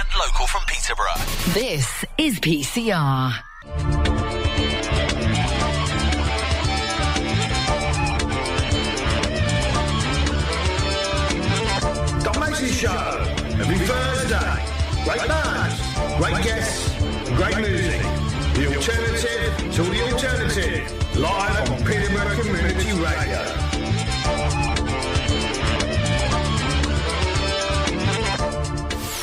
and local from Peterborough. This is PCR. Doc Mason Show. Every Thursday. Great bands, great guests, great music. The alternative to the alternative. Live on Peterborough Community Radio.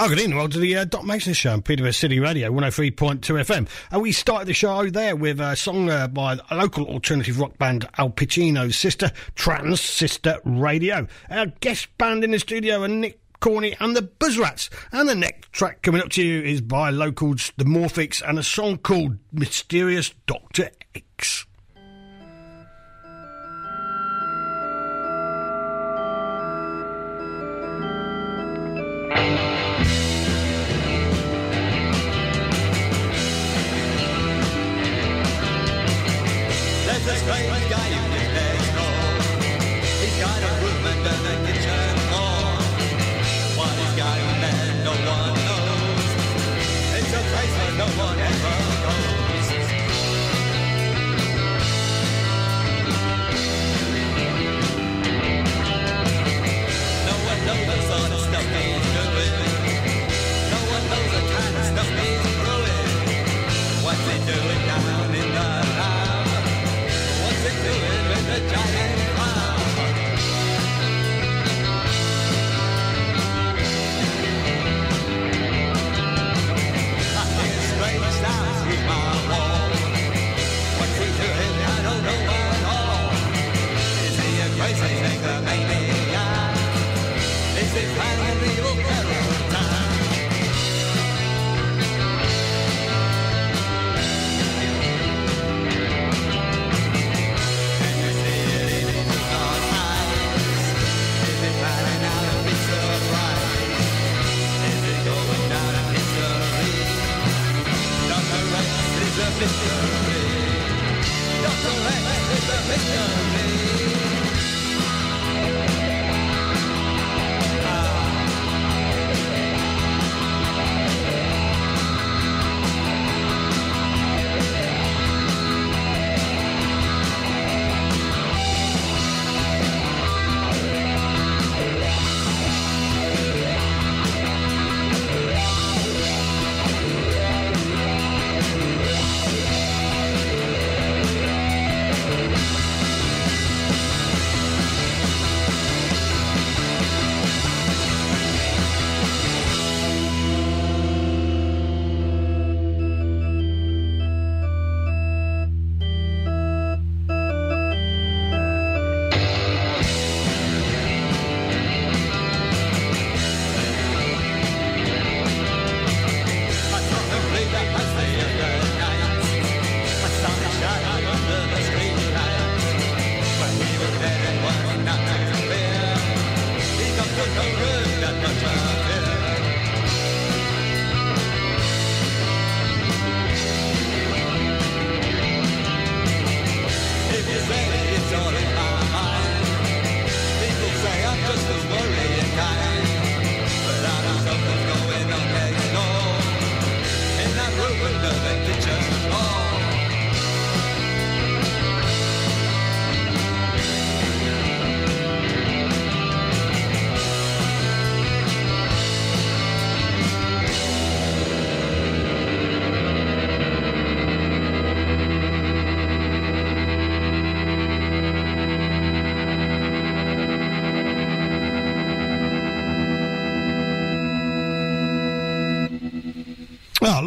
Oh, good evening. Well, to the uh, Doc Mason Show on Peterborough City Radio, 103.2 FM. And we started the show there with a song uh, by a local alternative rock band, Al Pacino's sister, Trans Sister Radio. Our guest band in the studio are Nick Corney and the Buzzrats. And the next track coming up to you is by locals, the Morphics, and a song called Mysterious Dr. X.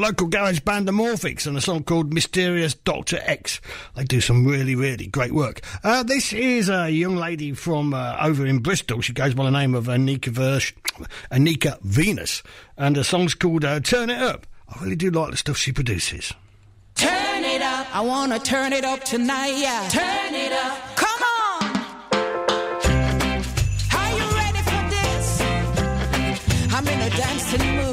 local garage band Amorphics and a song called Mysterious Doctor X. They do some really, really great work. Uh, this is a young lady from uh, over in Bristol. She goes by the name of Onika, Versh, Onika Venus, and the song's called uh, Turn It Up. I really do like the stuff she produces. Turn it up. I wanna turn it up tonight, yeah. Turn it up. Come on. Are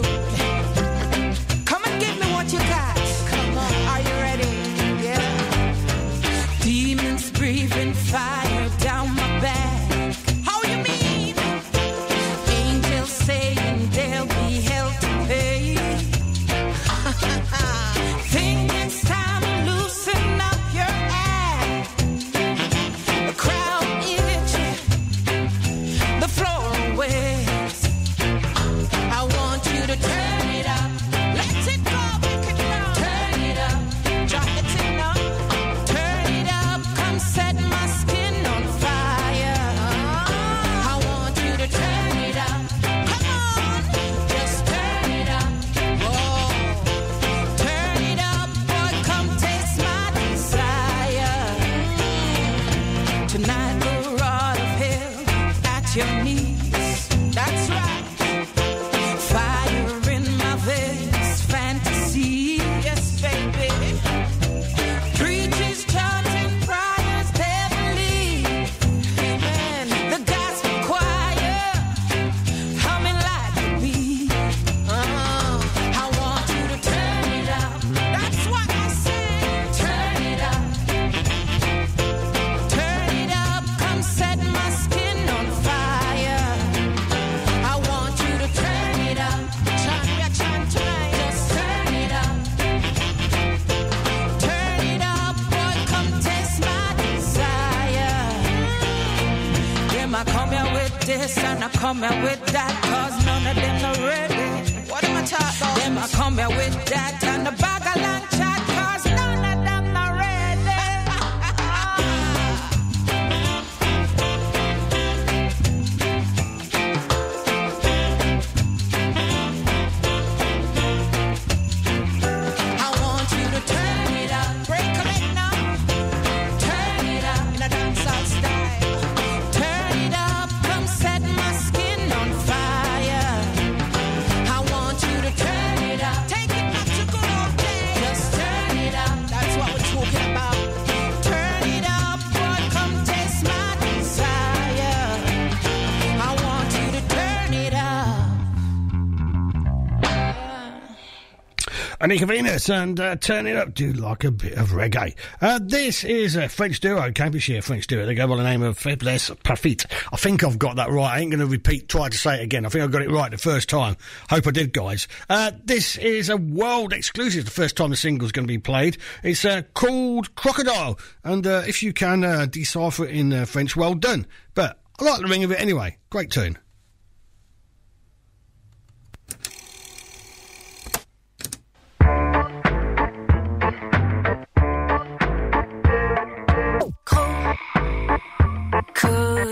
Onika Venus and uh, Turn It Up do like a bit of reggae. Uh, this is a French duo, Cambridgeshire French duo. They go by the name of Faiblesse Parfaite. I think I've got that right. I ain't going to repeat, try to say it again. I think I got it right the first time. Hope I did, guys. Uh, this is a world exclusive. The first time the single's going to be played. It's uh, called Crocodile. And uh, if you can uh, decipher it in French, well done. But I like the ring of it anyway. Great tune.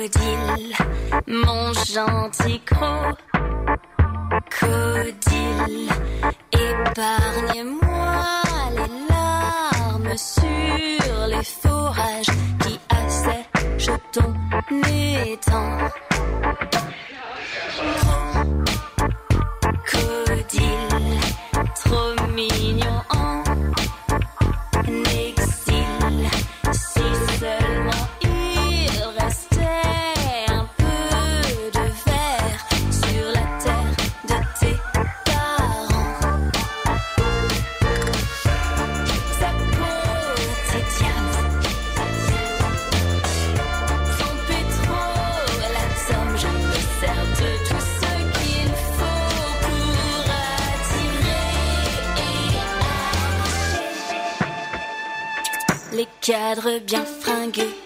Crocodile, mon gentil crocodile, épargne-moi les larmes sur les forages qui assèchent ton étang. Crocodile, trop cadre bien fringué.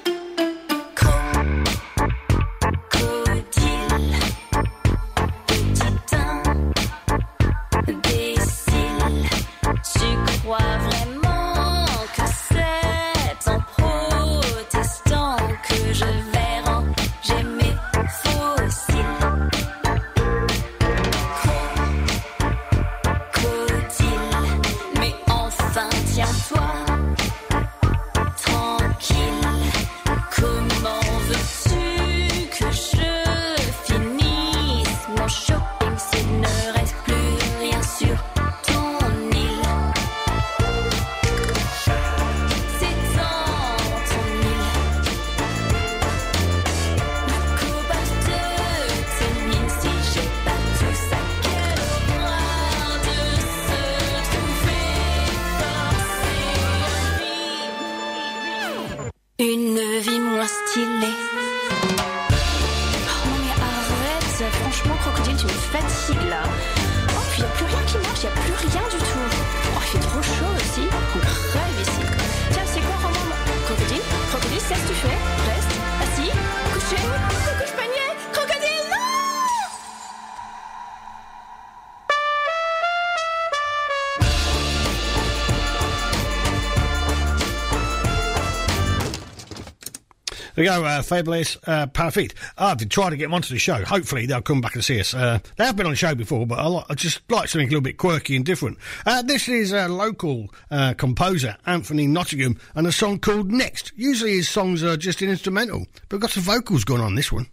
We go, uh, Fabulous uh, Parafit. I've been trying to get them onto the show. Hopefully they'll come back and see us. Uh, they have been on the show before, but I, li- I just like something a little bit quirky and different. Uh, this is a local uh, composer, Anthony Nottingham, and a song called Next. Usually his songs are just an instrumental, but we've got some vocals going on this one.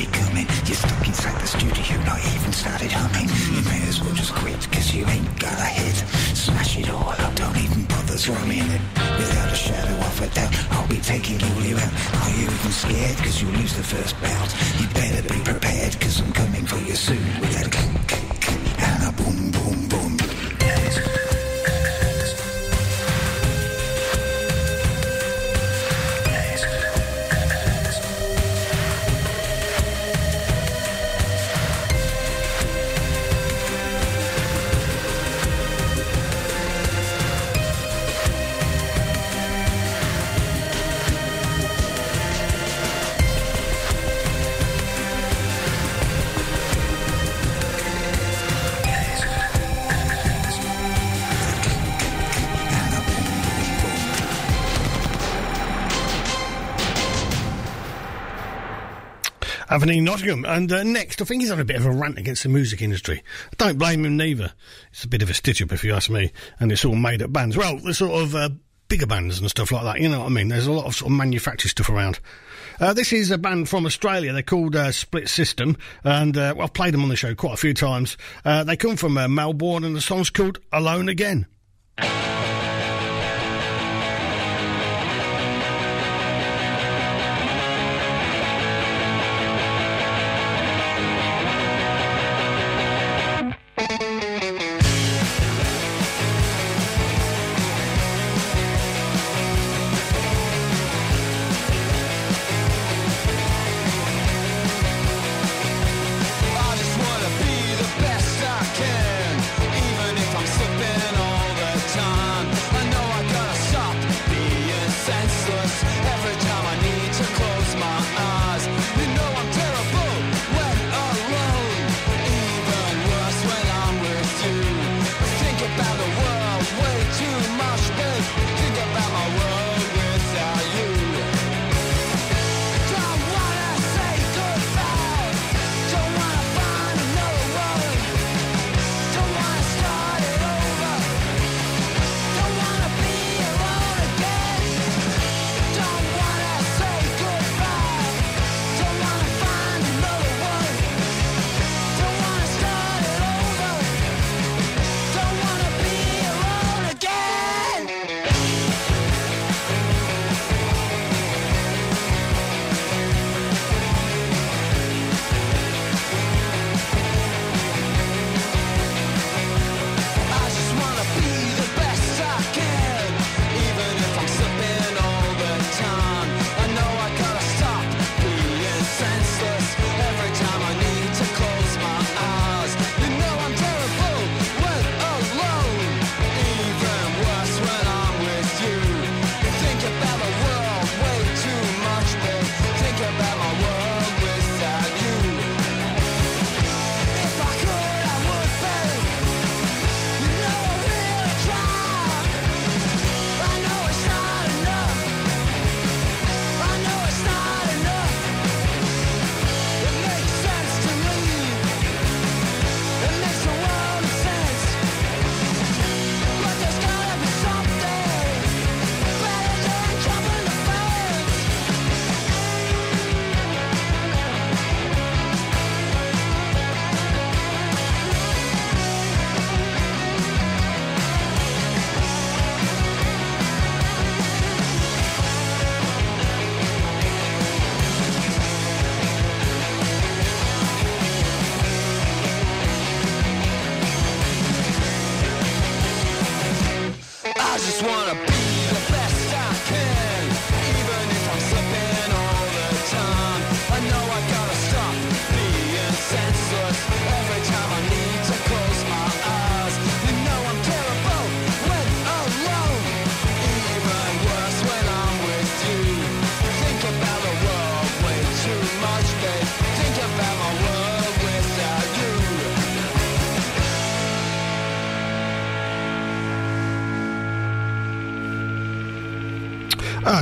Me coming. You're stuck inside the studio, not even started humming. You may as well just quit, cause you ain't got a hit. Smash it all up, don't even bother throwing it. Without a shadow of a doubt, I'll be taking all you out. Are you even scared? Cause you'll lose the first bout. You better be prepared, cause I'm coming for you soon. With that clink, clink, and a boom, boom, boom. Anthony Nottingham. And uh, next, I think he's on a bit of a rant against the music industry. I don't blame him neither. It's a bit of a stitch up, if you ask me. And it's all made up bands. Well, the sort of uh, bigger bands and stuff like that. You know what I mean? There's a lot of sort of manufactured stuff around. Uh, this is a band from Australia. They're called uh, Split System, and uh, well, I've played them on the show quite a few times. Uh, they come from uh, Melbourne, and the song's called "Alone Again."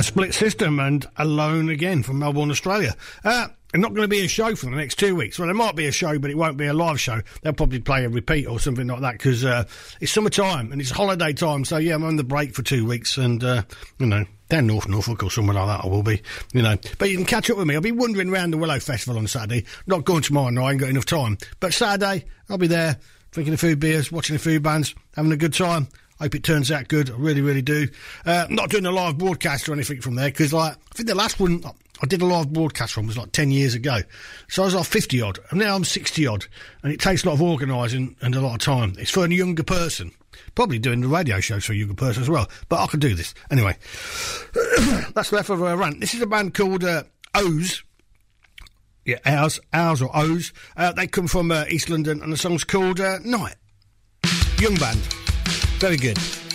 Split System and Alone Again from Melbourne, Australia. Uh, not going to be a show for the next two weeks. Well, there might be a show, but it won't be a live show. They'll probably play a repeat or something like that because uh, it's summertime and it's holiday time. So, yeah, I'm on the break for two weeks and, uh, you know, down North Norfolk or somewhere like that, I will be, you know. But you can catch up with me. I'll be wandering around the Willow Festival on Saturday. Not going tomorrow, no, I ain't got enough time. But Saturday, I'll be there, drinking a few beers, watching a few bands, having a good time. Hope it turns out good. I really, really do. Uh, not doing a live broadcast or anything from there because, like, I think the last one I did a live broadcast from was like 10 years ago. So I was like 50 odd, and now I'm 60 odd. And it takes a lot of organising and a lot of time. It's for a younger person. Probably doing the radio shows for a younger person as well. But I could do this. Anyway, that's left of a rant. This is a band called uh, Owes. Yeah, ours, ours or Owes. Uh, they come from uh, East London, and the song's called uh, Night. Young band. Very good.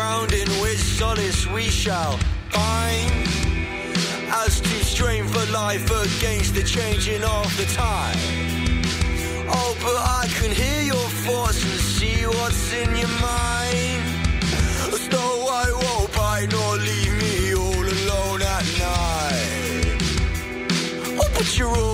Ground in which solace we shall find as to strain for life against the changing of the tide. Oh, but I can hear your thoughts and see what's in your mind. Snow White won't bite nor leave me all alone at night. Oh, but you're all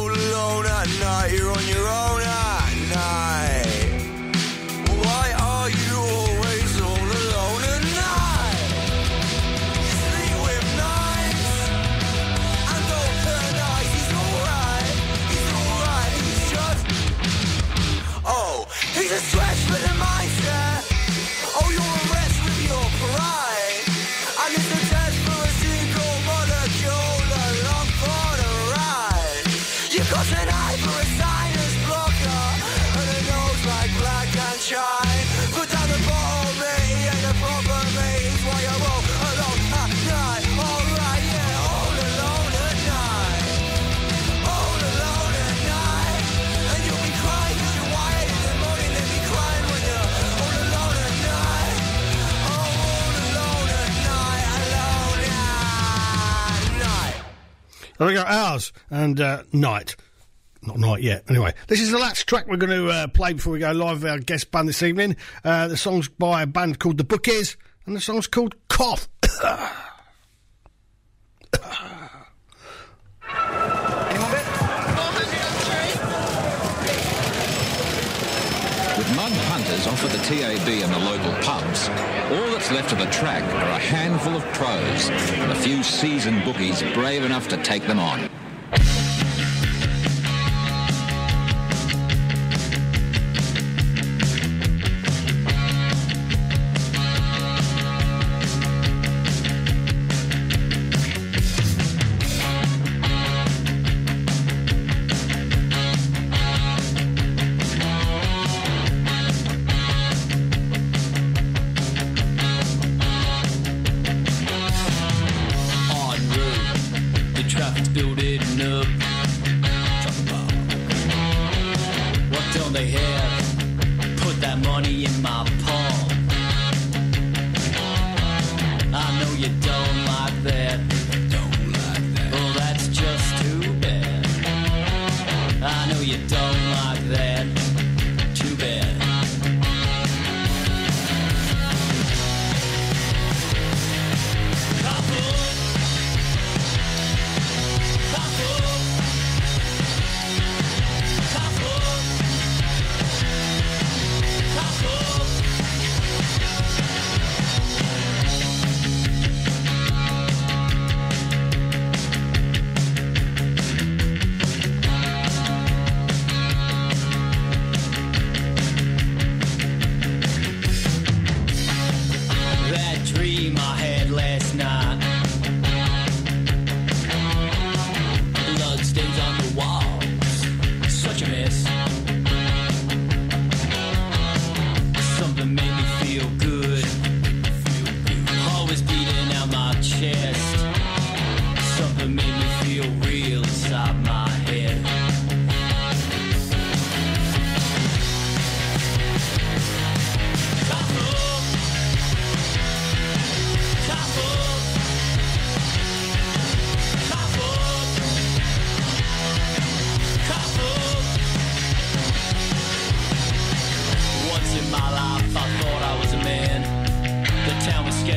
There we go, ours and uh, night. Not night yet. Anyway, this is the last track we're going to uh, play before we go live with our guest band this evening. Uh, the song's by a band called The Bookies, and the song's called Cough. With mud punters off at the TAB and the local pubs, all left of the track are a handful of pros and a few seasoned bookies brave enough to take them on.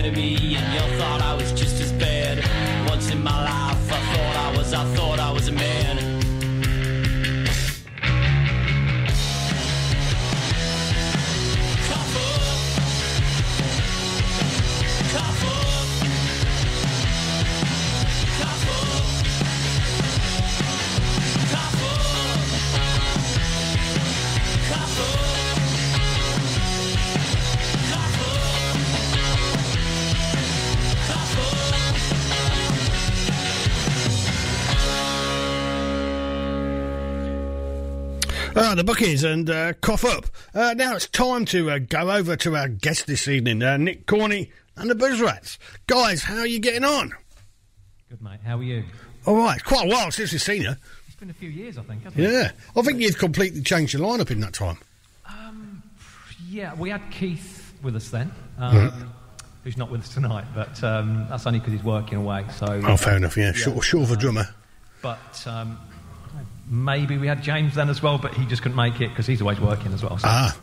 Of me, and you thought I was just as bad. Once in my life, I thought I was, I thought I was a man. Ah, the bookies and uh, cough up. Uh, now it's time to uh, go over to our guest this evening, uh, Nick Corney and the Buzz Rats. Guys, how are you getting on? Good, mate. How are you? All right, quite a while since we've seen you. It's been a few years, I think, hasn't it? Yeah, I think you've completely changed your lineup in that time. Yeah, we had Keith with us then, um, Mhm. who's not with us tonight, but um, that's only because he's working away. So. Oh, fair enough. Yeah, short, short of a drummer. But um, maybe we had James then as well, but he just couldn't make it because he's always working as well. So. Ah.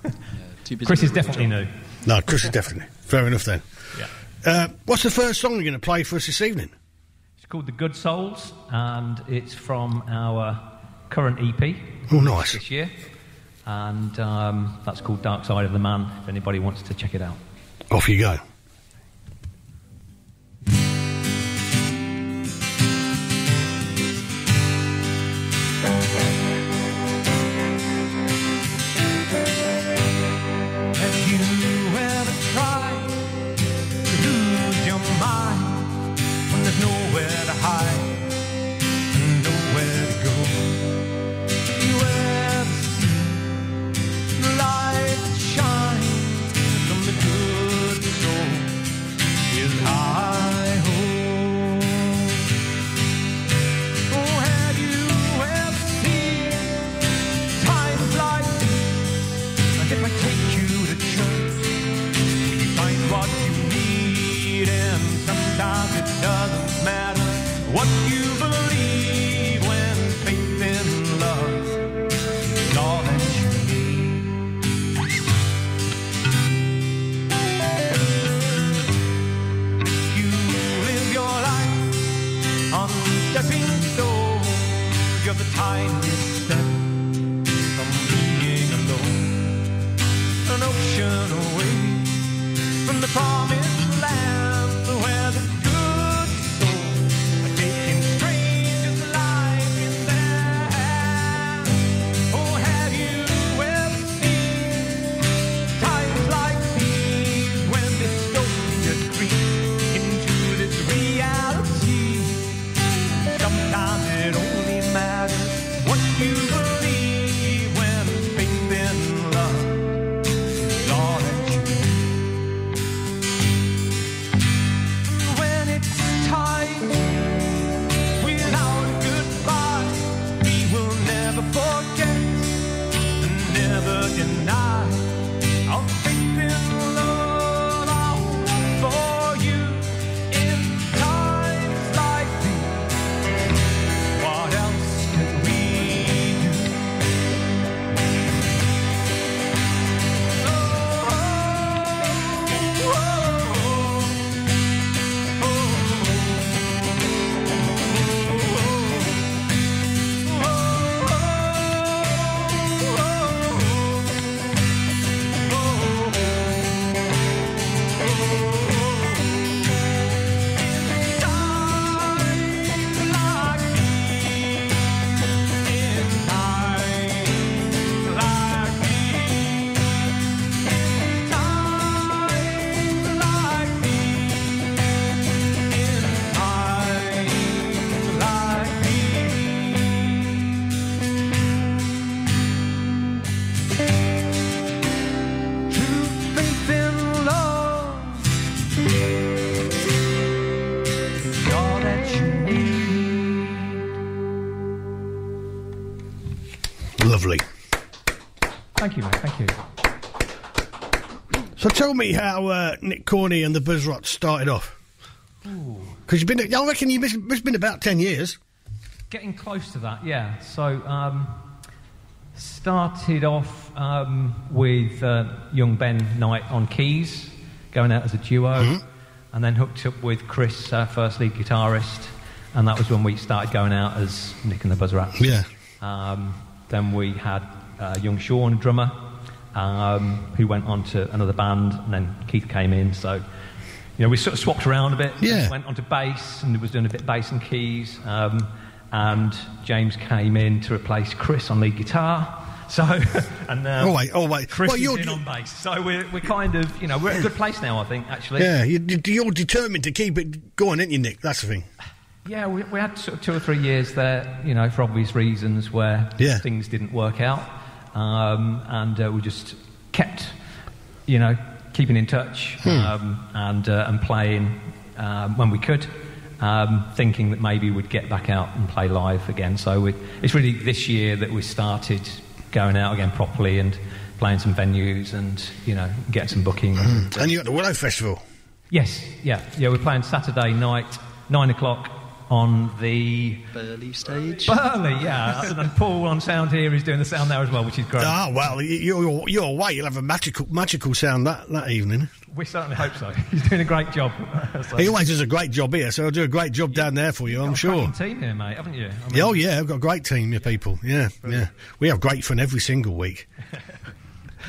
Chris is definitely new. No, Chris is definitely fair enough then. Yeah. Uh, what's the first song you're going to play for us this evening? It's called The Good Souls, and it's from our current EP. Oh, nice. This year. And um, that's called Dark Side of the Man, if anybody wants to check it out. Off you go. You're me how uh, Nick Corney and the Buzz Rats started off. Because you've been, I reckon you've been, it's been about 10 years. Getting close to that, yeah. So, um, started off um, with uh, young Ben Knight on keys, going out as a duo. and then hooked up with Chris, uh, first lead guitarist, and that was when we started going out as Nick and the Buzz Rats. Yeah. Um, then we had uh, young Sean, drummer, um, who went on to another band, and then Keith came in. So, you know, we sort of swapped around a bit. Yeah. Went on to bass, and was doing a bit of bass and keys. Um, and James came in to replace Chris on lead guitar. So, and now Oh, wait, oh, wait. Chris Well, is you're- in on bass. So we're, we're kind of, you know, we're at a good place now, I think, actually. Yeah, you, you're determined to keep it going, aren't you, Nick? That's the thing. Yeah, we, we had sort of two or three years there, you know, for obvious reasons where Yeah. things didn't work out. Um, and uh, we just kept, you know, keeping in touch Hmm. um, and, uh, and playing um, when we could, um, thinking that maybe we'd get back out and play live again. So we, it's really this year that we started going out again properly and playing some venues and, you know, getting some bookings. Hmm. And you're at the Willow Festival. Yes, yeah, yeah. We're playing Saturday night, nine o'clock on the Burley stage. Burley. Yeah, and Paul on sound here is doing the sound there as well, which is great. Ah, well, you- you're, you're away. You'll have a magical magical sound that, that evening. We certainly hope so. He's doing a great job. So- He always does a great job here, so he'll do a great job down there for you, I'm sure. Cracking team here, mate, haven't you? I mean, Yeah, oh, yeah, I've got a great team of people. Yeah, yeah. We have great fun every single week.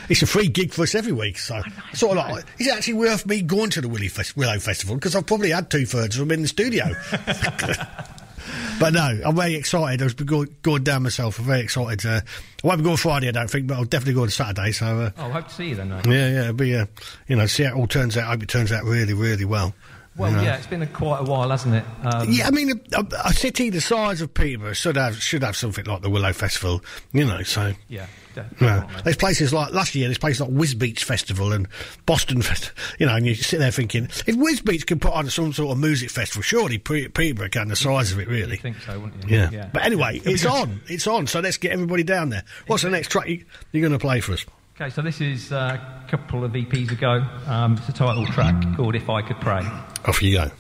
It's a free gig for us every week, so sort of like, is it actually worth me going to the Willie Fest- Willow Festival? Because I've probably had two thirds of them in the studio. but no, I'm very excited. I was going, going down myself. I'm very excited. Uh, I won't be going Friday, I don't think, but I'll definitely go on Saturday. So uh, Oh, I hope to see you then, mate. yeah, yeah, it'll be uh, you know, see how it all turns out. I hope it turns out really, really well. Well, you know. yeah, it's been a, quite a while, hasn't it? Um, Yeah, I mean, a, a, a city the size of Peterborough should have should have something like the Willow Festival, you know. So Yeah, de- yeah. there's places like last year. There's places like Wisbech Festival and Boston Fest, you know. And you sit there thinking, if Wisbech can put on some sort of music festival, surely Pe- Peterborough can. The size of it, really. You think so, wouldn't you? Yeah. But anyway, it's on. It's on. So let's get everybody down there. What's the next track you, you're going to play for us? Okay, so this is uh, a couple of EPs ago. Um, it's a title track called "If I Could Pray." Off you go.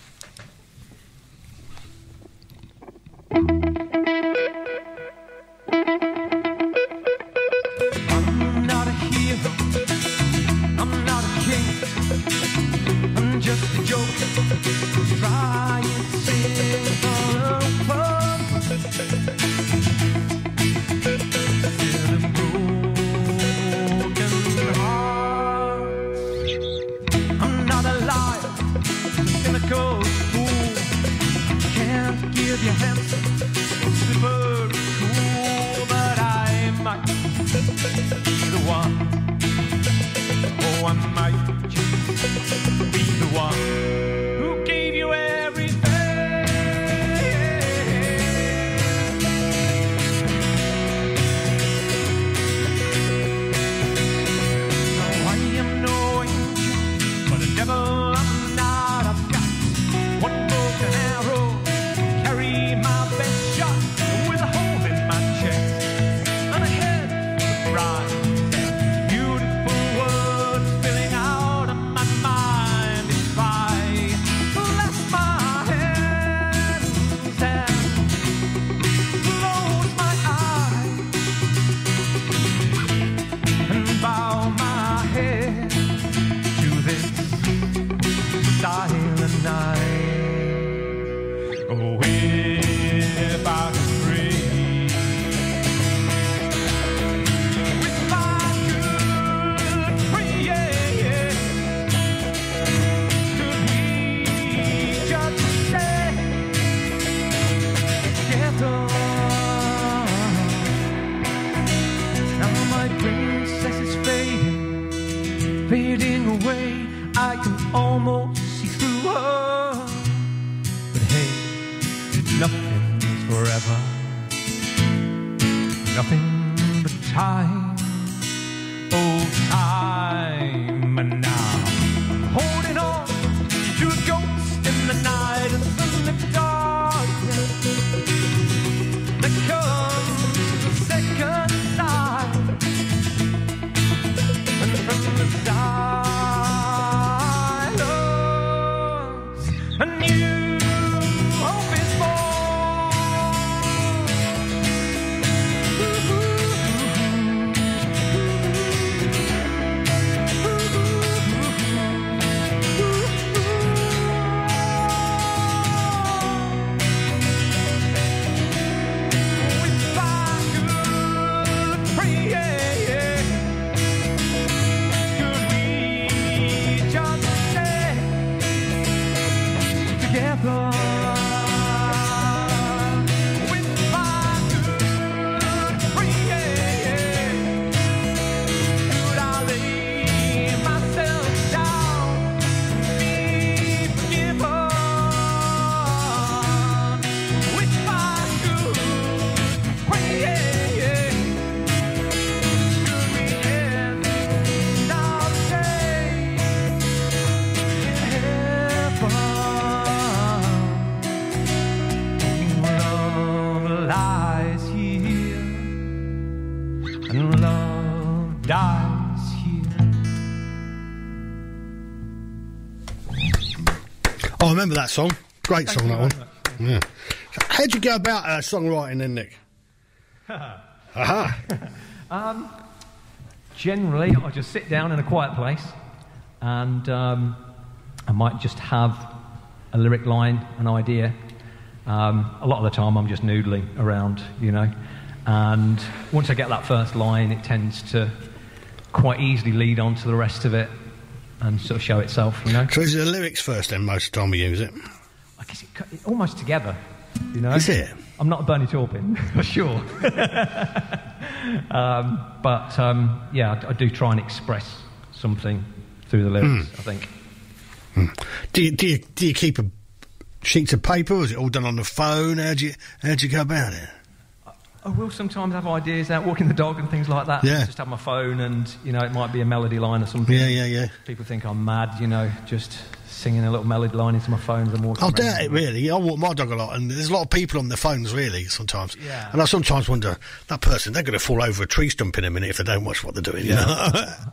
love dies here. Oh, I remember that song. Great Thank song, that one. That. Yeah. How'd you go about uh, songwriting then, Nick? Aha. um, generally, I just sit down in a quiet place and um, I might just have a lyric line, an idea. Um, a lot of the time, I'm just noodling around, you know. And once I get that first line, it tends to quite easily lead on to the rest of it and sort of show itself, you know. So is it the lyrics first then, most of the time we use it? I guess it, it almost together, you know. Is it? I'm not a Bernie Taupin, for sure. um, but um, yeah, I, I do try and express something through the lyrics. I think. Do you, do you, do you keep a sheets of paper or is it all done on the phone? How'd you, how'd you go about it? I will sometimes have ideas out walking the dog and things like that. Yeah. Just have my phone and you know it might be a melody line or something. Yeah, yeah, yeah. People think I'm mad, you know, just singing a little melody line into my phone as I'm walking. I doubt it, really. I walk my dog a lot, and there's a lot of people on their phones, really, sometimes. Yeah. And I sometimes wonder, that person, they're going to fall over a tree stump in a minute if they don't watch what they're doing, you know?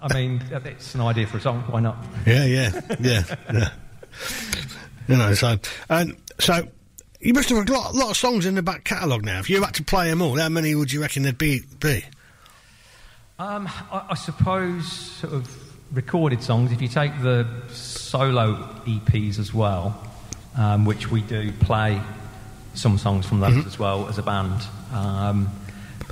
I mean, it's an idea for a song. Why not? yeah, yeah, yeah, yeah. You know, so, and so, you must have a lot, lot of songs in the back catalogue now. If you had to play them all, how many would you reckon there'd be? be? Um, I, I suppose sort of recorded songs. If you take the solo EPs as well, um, which we do play some songs from those Mhm. as well as a band. Um,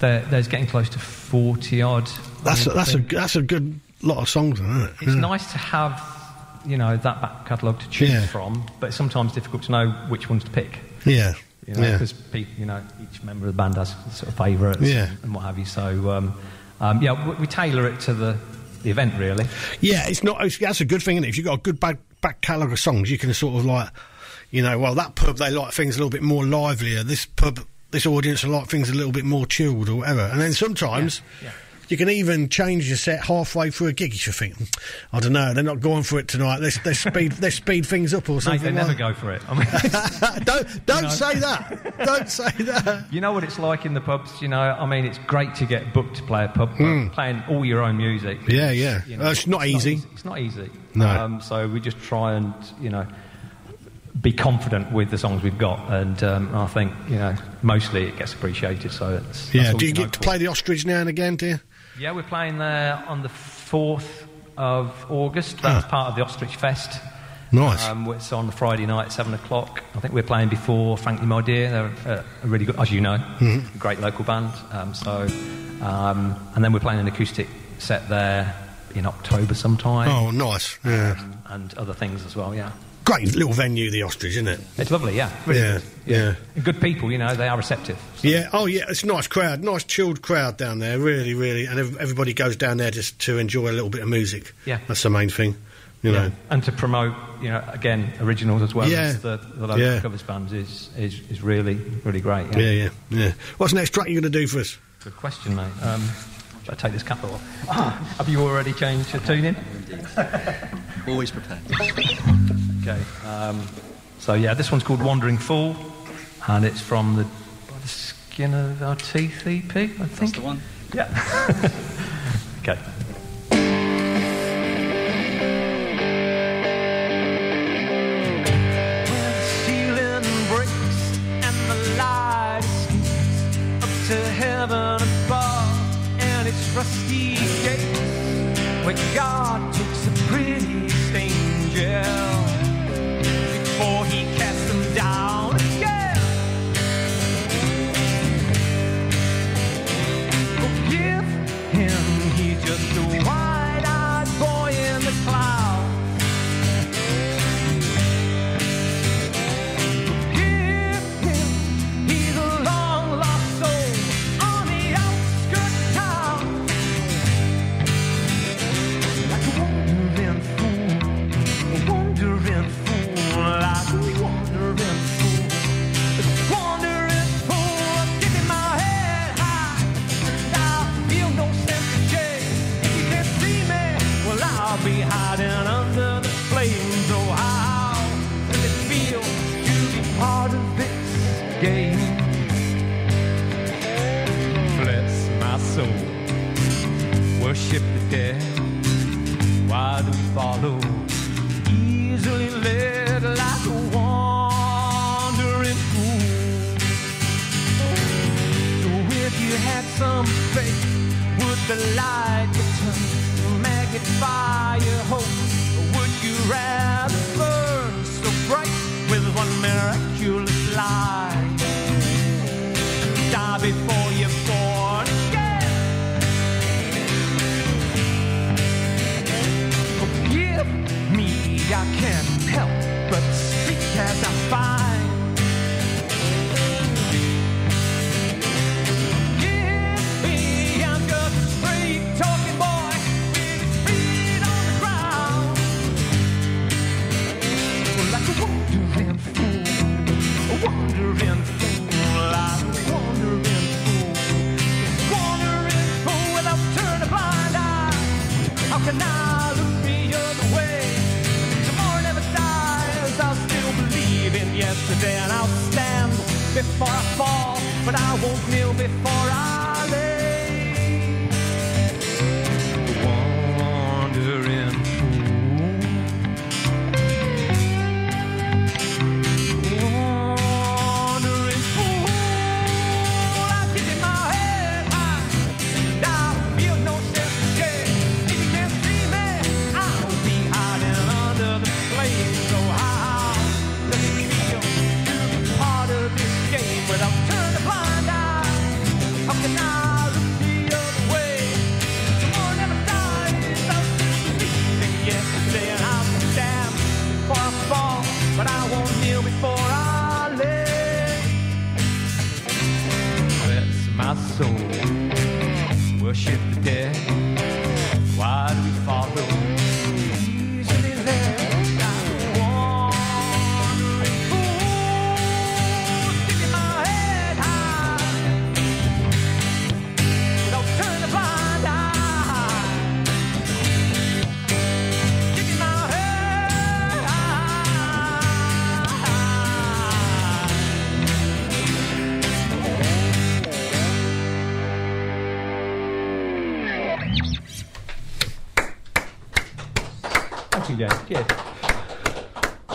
there's getting close to forty odd. That's, a, that's, a, that's a good lot of songs, isn't it? It's Yeah. nice to have, you know, that back catalogue to choose Yeah. from, but it's sometimes difficult to know which ones to pick. Yeah. You know, yeah. because you know each member of the band has sort of favourites Yeah. and, what have you. So um, um, yeah, we, we tailor it to the, the event really. Yeah, it's not. It's, that's a good thing, isn't it? If you've got a good back, back catalogue of songs, you can sort of like, you know, well, that pub they like things a little bit more livelier. This pub, this audience, they like things a little bit more chilled or whatever. And then sometimes. You can even change your set halfway through a gig if you think, "Hmm, I don't know, they're not going for it tonight. Let's, let's speed, let's speed things up or Mate, something. they never like- go for it. I mean, don't don't know. say that. Don't say that. you know what it's like in the pubs. You know, I mean, it's great to get booked to play a pub, but Mm. playing all your own music. Yeah, yeah. you Uh, it's not easy. It's not easy. No. Um, so we just try and you know be confident with the songs we've got, and um, I think you know mostly it gets appreciated. So it's Yeah. Do we you get to play the ostrich now and again? You? Yeah, we're playing there on the 4th of August. That's part of the Ostrich Fest. Nice. Um, it's on the Friday night at 7 o'clock. I think we're playing before Frankly My Dear. They're uh, a really good, as you know, Mhm. great local band. Um, so, um, and then we're playing an acoustic set there in October sometime. Oh, nice. Yeah. And other things as well, yeah. Great little venue, the ostrich, isn't it? It's lovely, yeah. Really yeah, good. yeah. And Good people, you know, they are receptive. Yeah, oh yeah, it's a nice crowd, nice chilled crowd down there, really, really, and everybody goes down there just to enjoy a little bit of music. Yeah. that's the main thing, you Yeah. know. And to promote, you know, again, originals as well Yeah. as the, the local Yeah. covers bands is, is, is really, really great. Yeah, yeah, yeah. yeah. What's the next track you're going to do for us? Good question, mate. Um, should I take this cap off? Ah, have you already changed your tuning? Always prepared. Okay. Um, so yeah, this one's called Wandering Fool, and it's from the By the Skin of Our Teeth EP, I think. That's the one. Yeah. okay. ceiling breaks and the light escapes up to heaven above and its rusty gates where God the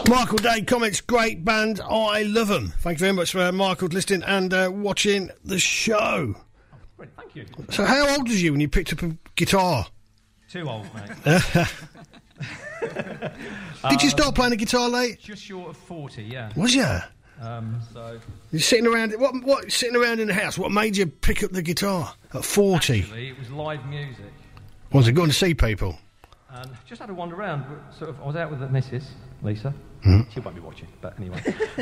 Michael Day comments, great band, I love them. Thank you very much for uh, Michael listening and uh, watching the show. Thank you. So, how old was you when you picked up a guitar? Too old, mate. Did you start playing the guitar late? Just short of 40, yeah. Was you? Um, so, You're sitting around. What? What? Sitting around in the house. What made you pick up the guitar at forty? actually, it was live music. Was it going to see people? And just had a wander around. Sort of, I was out with the missus, Lisa. Mhm. She won't be watching, but anyway.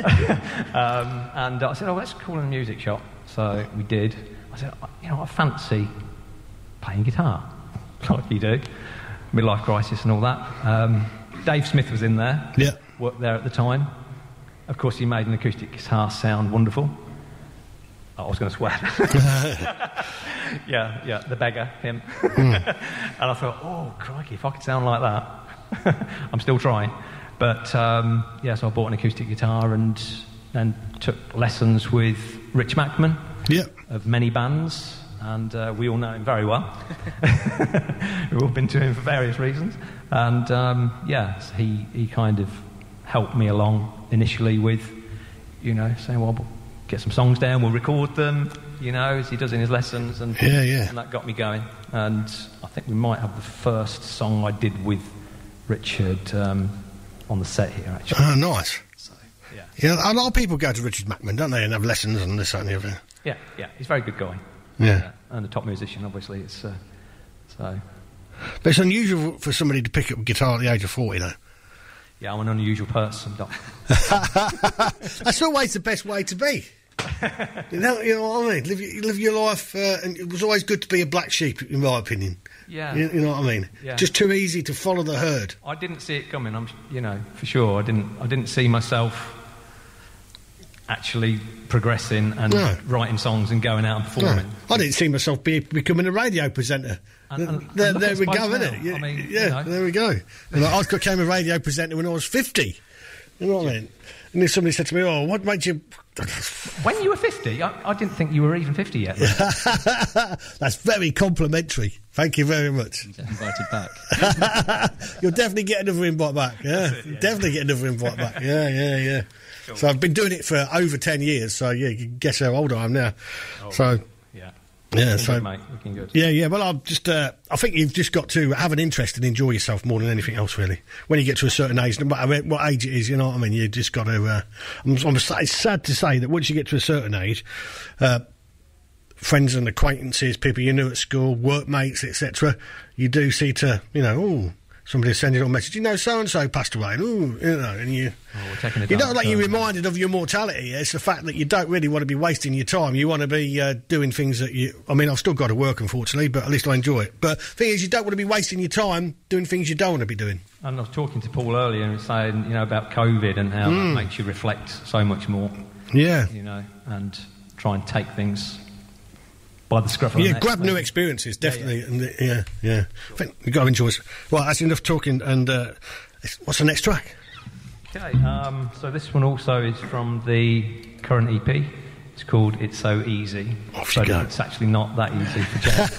um, and I said, "Oh, let's call in a music shop." So we did. I said, "You know, I fancy playing guitar, like you do, midlife crisis and all that." Um, Dave Smith was in there. Yeah. Worked there at the time. Of course, he made an acoustic guitar sound wonderful. I was going to swear. yeah, yeah, the beggar, him. and I thought, oh, crikey, if I could sound like that. I'm still trying. But um, yeah, so I bought an acoustic guitar and then took lessons with Rich Mackman Yeah. of many bands. And uh, we all know him very well. We've all been to him for various reasons. And um, yeah, so he, he kind of helped me along initially with, you know, saying, we'll get some songs down, we'll record them, you know, as he does in his lessons. And, Yeah, yeah. and that got me going. And I think we might have the first song I did with Richard um, on the set here, actually. Oh, nice. yeah. Yeah, a lot of people go to Richard Mackman, don't they, and have lessons and this and the other. Yeah, yeah, he's a very good guy. Yeah. and a top musician, obviously. It's uh, so. But it's unusual for somebody to pick up guitar at the age of forty, though. Yeah, I'm an unusual person. Doc. That's always the best way to be. you know, you know what I mean. Live, your- live your life, uh, and it was always good to be a black sheep, in my opinion. Yeah. you, you know what I mean. Yeah. Just too easy to follow the herd. I didn't see it coming. I'm, you know, for sure. I didn't. I didn't see myself actually progressing and No. writing songs and going out and No, performing. I didn't see myself be, becoming a radio presenter. And- and- there and there we go, isn't it? Yeah, I mean, you know. there we go. And I, became a radio presenter when I was 50. You know what I mean? And then somebody said to me, Oh, what made you. When you were 50, I, I didn't think you were even 50 yet. That's very complimentary. Thank you very much. Invited back. You'll definitely get another invite back. Yeah, definitely get another invite back. Yeah, yeah, yeah. So I've been doing it for over ten years. So yeah, you can guess how old I am now. Oh, so yeah. Yeah, so good, mate, looking good. Yeah, yeah. Well, I'm just. Uh, I think you've just got to have an interest and enjoy yourself more than anything else, really. When you get to a certain age, no matter what age it is, you know what I mean. You just got to. Uh, I'm, I'm, it's sad to say that once you get to a certain age, uh, friends and acquaintances, people you knew at school, workmates, etc., you do see to, you know, oh, somebody sending a message, you know, so and so passed away, ooh, you know, and you. Oh, we're taking a You don't like you're reminded of your mortality. It's the fact that you don't really want to be wasting your time. You want to be uh, doing things that you. I mean, I've still got to work, unfortunately, but at least I enjoy it. But thing is, you don't want to be wasting your time doing things you don't want to be doing. And I was talking to Paul earlier and saying, you know, about COVID and how Mm. that makes you reflect so much more. Yeah. You know, and try and take things by the scruff of the Yeah, neck, grab new experiences, definitely. And, uh, yeah, yeah. I think you've got to enjoy it. Well, that's enough talking. And uh, what's the next track? Okay, um, so this one also is from the current EP. It's called It's So Easy. Off you but go. It's actually not that easy for Jeff.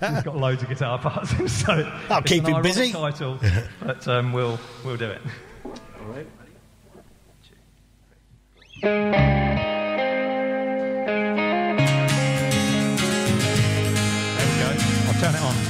He's got loads of guitar parts so I'll it's keep an him ironic busy. title, but um, we'll we'll do it. All right. turn it on.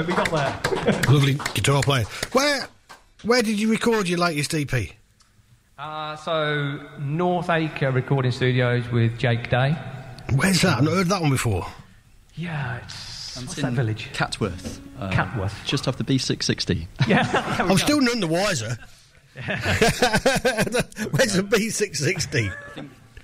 We. We got there. Lovely guitar player. Where, where did you record your latest EP? Uh, so North Acre Recording Studios with Jake Day. Where's that? I've not heard that one before. Yeah, it's what's it's that in village? Catworth. Uh, Catworth. Just off the B660. Yeah, I'm still none the wiser. Where's the B660?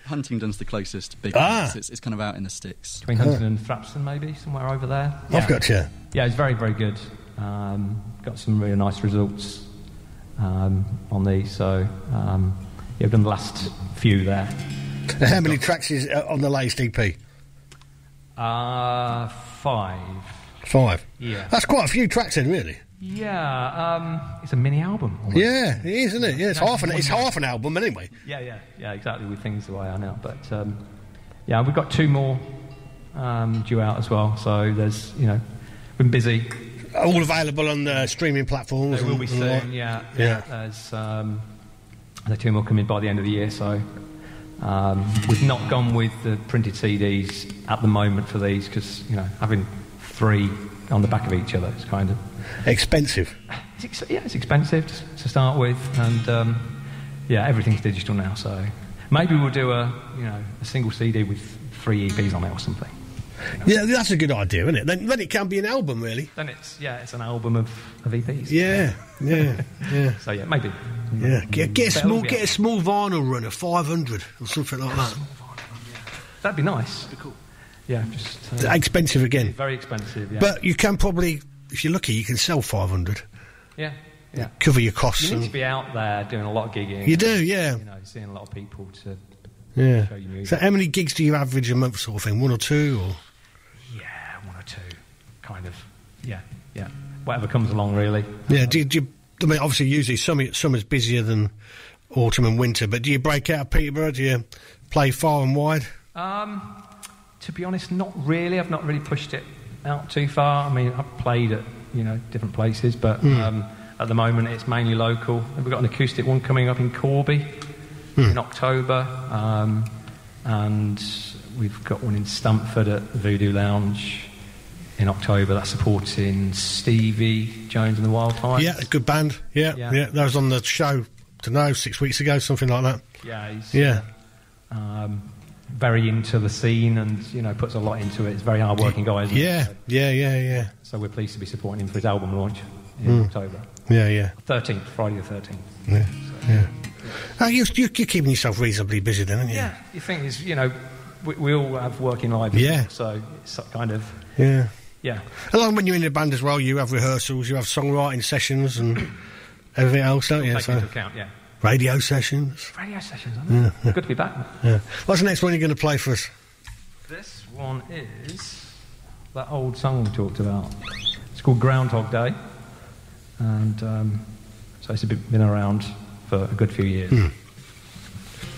Huntingdon's the closest big Ah. It's, it's, it's kind of out in the sticks. between Huntingdon and Thrapston, maybe somewhere over there. I've got you. Yeah, it's very, very good. Um, got some really nice results um, on these. So um, yeah, we've done the last few there. How many tracks is uh, on the latest EP? Uh, five. Five. Yeah. That's quite a few tracks in, really. Yeah, um, it's a mini album. almost. Yeah, it is, isn't it? Yeah, it's No, half an it's half an album anyway. Yeah, yeah, yeah, exactly. With things the way I know, but um, yeah, we've got two more um, due out as well. So there's, you know, been busy. All available on the streaming platforms. They will be soon. Yeah, Yeah. There's um, the two more coming by the end of the year. So um, we've not gone with the printed CDs at the moment for these because you know having three on the back of each other is kind of Expensive. it's ex- yeah, it's expensive to, to start with, and um, yeah, everything's digital now. So maybe we'll do a you know a single CD with three EPs on it or something. Yeah, that's a good idea, isn't it? Then, then it can be an album, really. Then it's yeah, it's an album of, of EPs. Yeah, yeah, yeah. So yeah, maybe. Yeah, get, get a small get a small vinyl run of five hundred or something like that. That'd be nice. cool. Yeah, just uh, Expensive again, very expensive. Yeah. but you can probably, if you're lucky, you can sell five hundred. yeah, yeah. Cover your costs. You need to be out there doing a lot of gigging. You do, yeah. You know, seeing a lot of people to yeah. show your music. So how many gigs do you average a month, sort of thing? One or two, or yeah, one or two, kind of. Yeah, yeah. Whatever comes along, really. yeah? Do you, do you, I mean, obviously, usually summer summer's busier than autumn and winter, but do you break out of Peterborough? Do you play far and wide? Um, to be honest, not really. I've not really pushed it out too far. I mean, I've played at you know different places, but Hmm. um, at the moment it's mainly local. We've got an acoustic one coming up in Corby Hmm. in October, um, and we've got one in Stamford at Voodoo Lounge in October. That's supporting Stevie Jones and the Wild Times. Yeah, a good band. Yeah, yeah, Yeah. That was on the show. To know six weeks ago, something like that. Yeah, he's Yeah. um, very into the scene and you know puts a lot into it. He's a very hard working guy. Isn't he? Yeah, yeah, yeah, yeah, So we're pleased to be supporting him for his album launch in Mm. October. yeah, yeah. 13th, Friday the 13th. Yeah, yeah. Oh, you, you, you're keeping yourself reasonably busy then, aren't you? Yeah, you think is, you know, we, we all have working lives. Yeah. So it's kind of, Yeah. Yeah. Along when you're in a band as well, you have rehearsals, you have songwriting sessions and everything else, don't you? Take So, into account, yeah. radio sessions. Radio sessions. Yeah, yeah. Good to be back. Yeah. What's the next one you're going to play for us? This one is that old song we talked about. It's called Groundhog Day. And um, so it's been around for a good few years. Hmm.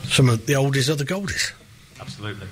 Some of the oldies are the goldies. Absolutely.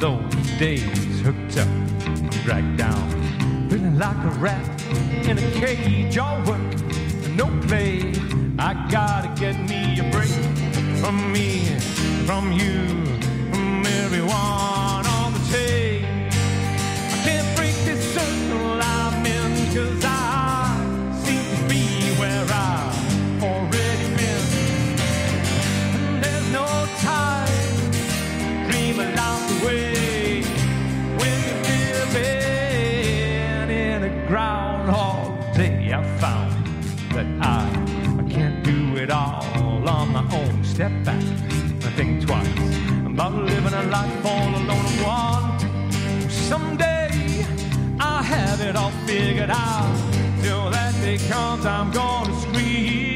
Those days hooked up, dragged down, feeling like a rat in a cage. All work, no play. I gotta get me a break from me, from you, from everyone on the tape. Step back and think twice about living a life all alone and want. Someday I'll have it all figured out. Till that day comes, I'm gonna scream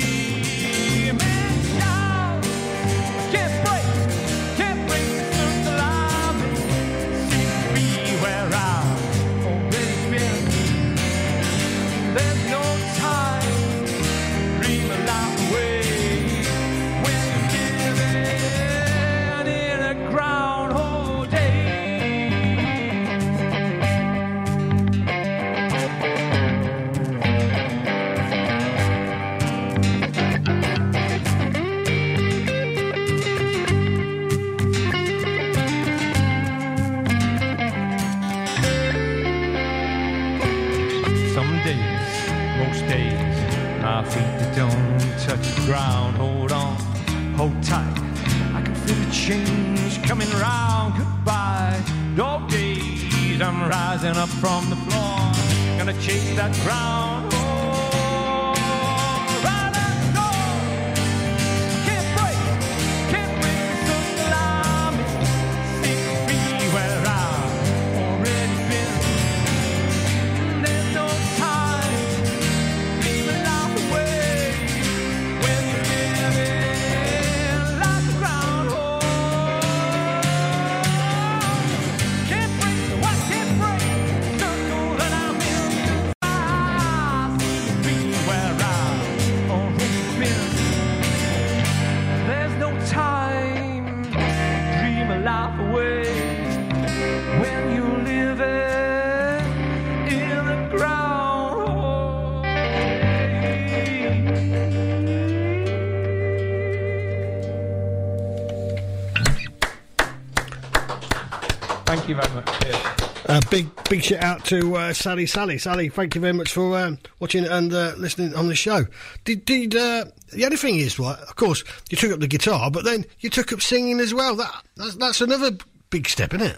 ground. Hold on, hold tight. I can feel the change coming round. Goodbye, dog days. I'm rising up from the floor. Gonna chase that crown. Uh, big big shout out to uh, Sally Sally Sally. Thank you very much for um, watching and uh, listening on the show. Did did uh, the other thing is right? Of course, you took up the guitar, but then you took up singing as well. That that's, that's another big step, isn't it?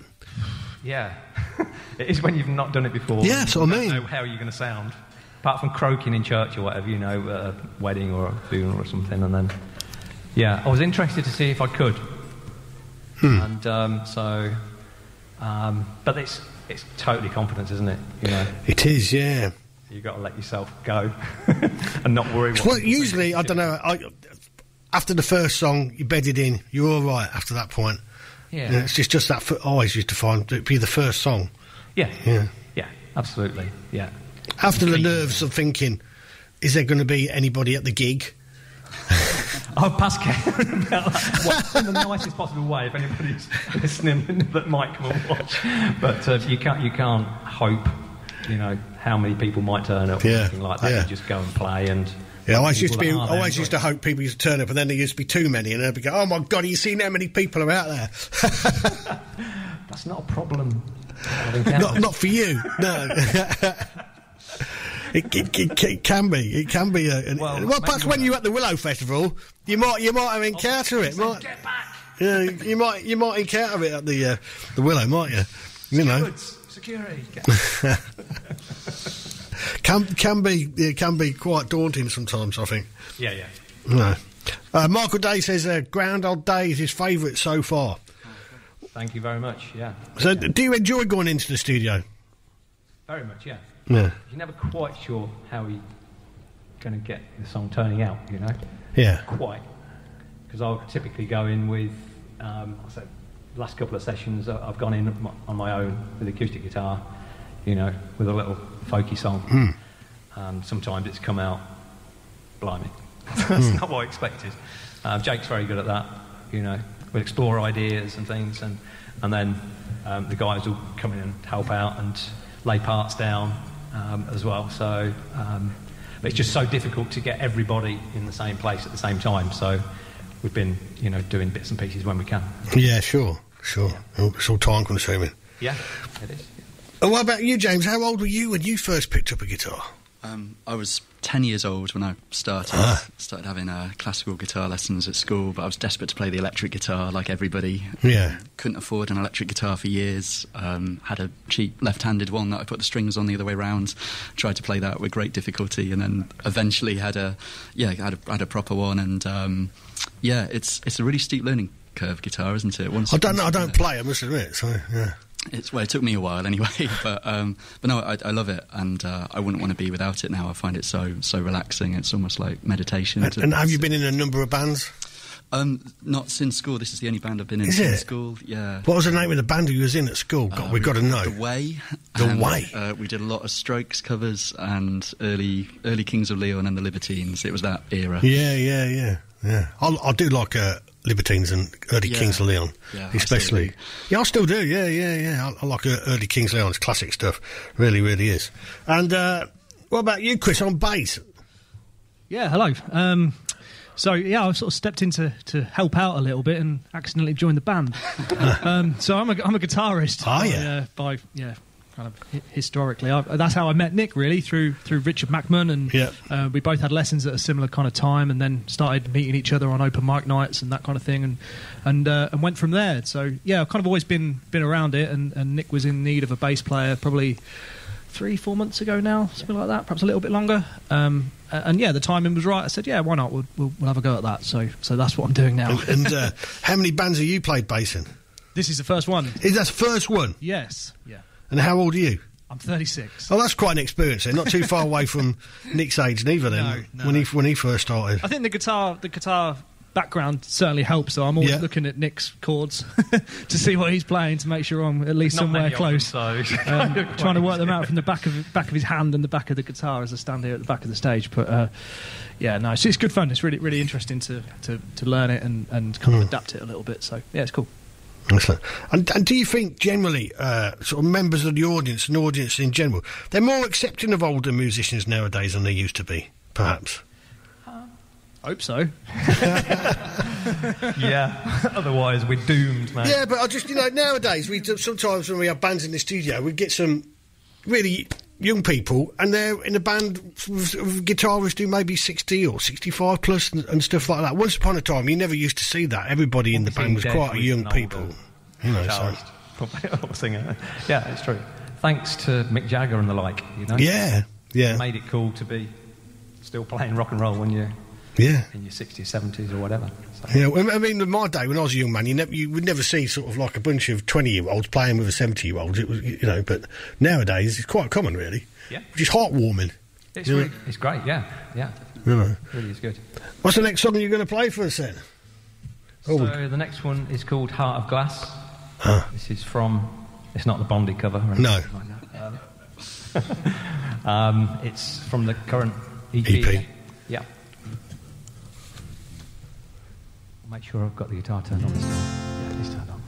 Yeah. it is when you've not done it before. Yeah, that's what I You mean. know how you're going to sound. Apart from croaking in church or whatever, you know, at a wedding or a funeral or something. And then, yeah, I was interested to see if I could. Hmm. And um, so, um, but it's, it's totally confidence, isn't it? You know, It is, yeah. you've got to let yourself go and not worry Well, usually I don't know. I, after the first song, you bedded in. You're all right after that point. Yeah. You know, it's just just that. I always used to find it be the first song. Yeah. Yeah. Yeah, absolutely. Yeah. After the nerves of thinking, is there going to be anybody at the gig? I'll pass Karen about that in the nicest possible way if anybody's listening that might come and watch. But uh, you can't you can't hope, you know, how many people might turn up or Yeah, anything like that. yeah. You just go and play and. Yeah, I always used to be. I always used to hope people used to turn up, and then there used to be too many, and I'd be go, "Oh my god, have you seen how many people are out there?" That's not a problem. not, not for you, no. It, it, it, it can be. It can be. A, an, well, Well, perhaps when you're at the Willow Festival, you might you might have encounter it. Might, yeah, you might you might encounter it at the uh, the Willow, might you? You know, security. can can be it can be quite daunting sometimes. I think. yeah, yeah. No. Uh, Michael Day says uh, Groundhog Day is his favourite so far. Thank you very much. Yeah. So, do you enjoy going into the studio? Very much. Yeah. Yeah. You're never quite sure how you're going to get the song turning out. You know. Yeah. Quite. Because I'll typically go in with, um, I said, last couple of sessions I've gone in on my- own with acoustic guitar, you know, with a little folky song. Hmm. And sometimes it's come out, blimey. That's Hmm. not what I expected. Um, Jake's very good at that, you know. We'll explore ideas and things, and, and then um, the guys will come in and help out and lay parts down um, as well. So um, but it's just so difficult to get everybody in the same place at the same time. So we've been, you know, doing bits and pieces when we can. Yeah, sure, sure. Oh, It's all time consuming. Yeah, it is. And what about you, James? How old were you when you first picked up a guitar? Um, I was 10 years old when I started. Ah. Started having uh, classical guitar lessons at school, but I was desperate to play the electric guitar like everybody. Yeah. Couldn't afford an electric guitar for years. Um, had a cheap left-handed one that I put the strings on the other way round. Tried to play that with great difficulty, and then eventually had a yeah had a, had a proper one. And um, yeah, it's it's a really steep learning curve guitar, isn't it? Once I don't know. I don't play. I must admit. So yeah. It's well, it took me a while anyway, but um, but no, I, I love it, and uh, I wouldn't want to be without it now. I find it so so relaxing. It's almost like meditation. And, and have you been in a number of bands? Um, not since school. This is the only band I've been in Is since it? school. Yeah. What was the name of the band you was in at school? God, Uh, we've got to know. The Way. The And, Way. Uh, we did a lot of Strokes covers and early early Kings of Leon and the Libertines. It was that era. Yeah, yeah, yeah, yeah. I, I do like uh, Libertines and early Yeah. Kings of Leon, Yeah, especially. do. Yeah, I still do. Yeah, yeah, yeah. I, I like uh, early Kings of Leon's classic stuff. Really, really is. And uh, what about you, Chris, on bass? Yeah, hello. Um, so yeah, I sort of stepped in to, to help out a little bit and accidentally joined the band. um, so I'm a I'm a guitarist. Are by, you? Uh, by yeah, kind of historically. I, that's how I met Nick really through through Richard Mackman, and Yeah. uh, we both had lessons at a similar kind of time, and then started meeting each other on open mic nights and that kind of thing, and and uh, and went from there. So yeah, I've kind of always been been around it, and, and Nick was in need of a bass player probably three four months ago now, something like that, perhaps a little bit longer. Um, and yeah, the timing was right. I said, yeah, why not? We'll, we'll, we'll have a go at that. So so that's what I'm doing now. And, and uh, how many bands have you played bass in? this is the first one. Is that the first one? Yes. Yeah. And how old are you? I'm 36. Oh, that's quite an experience. Then. Not too far away from Nick's age, neither. Then No, no. when he when he first started. I think the guitar, the guitar background certainly helps. So I'm always Yeah. looking at Nick's chords to see what he's playing to make sure I'm at least Not somewhere many of them, close. so um, trying to work them out from the back of back of his hand and the back of the guitar as I stand here at the back of the stage. But uh, yeah, no, it's, it's good fun. It's really really interesting to, to, to learn it and, and kind Hmm. of adapt it a little bit. So yeah, it's cool. Excellent. And, and do you think generally, uh, sort of members of the audience and audience in general, they're more accepting of older musicians nowadays than they used to be? Perhaps. Hope so. yeah. Otherwise, we're doomed, mate. Yeah, but I just you know nowadays we do, sometimes when we have bands in the studio we get some really young people and they're in a band with guitarists who maybe sixty or sixty-five plus and, and stuff like that. Once upon a time, you never used to see that. Everybody in the band was quite was young people. You know, so guitarist, probably, or singer. Yeah, it's true. Thanks to Mick Jagger and the like, you know. Yeah, yeah. Made it cool to be still playing rock and roll when you're yeah. in your 60s, 70s, or whatever. So, Yeah, well, I mean, in my day when I was a young man, you never, you would never see sort of like a bunch of twenty-year-olds playing with a seventy-year-old. It was, you know, but nowadays it's quite common, really. Yeah. which is heartwarming. it's, know? really, it's great, yeah, yeah. You know. Really is good. What's the next song you're going to play for us then? Oh, So the next one is called Heart of Glass. Huh. This is from. It's not the Blondie cover. or No. like. Um, um, it's from the current EP. EP. Yeah. Make sure I've got the guitar turned on. Yeah, it is turned on.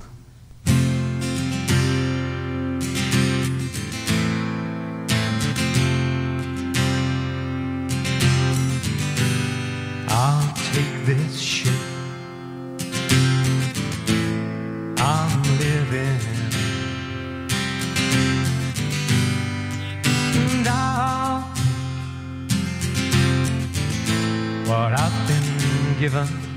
I'll take this ship. I'm living. And I'll what I've been given.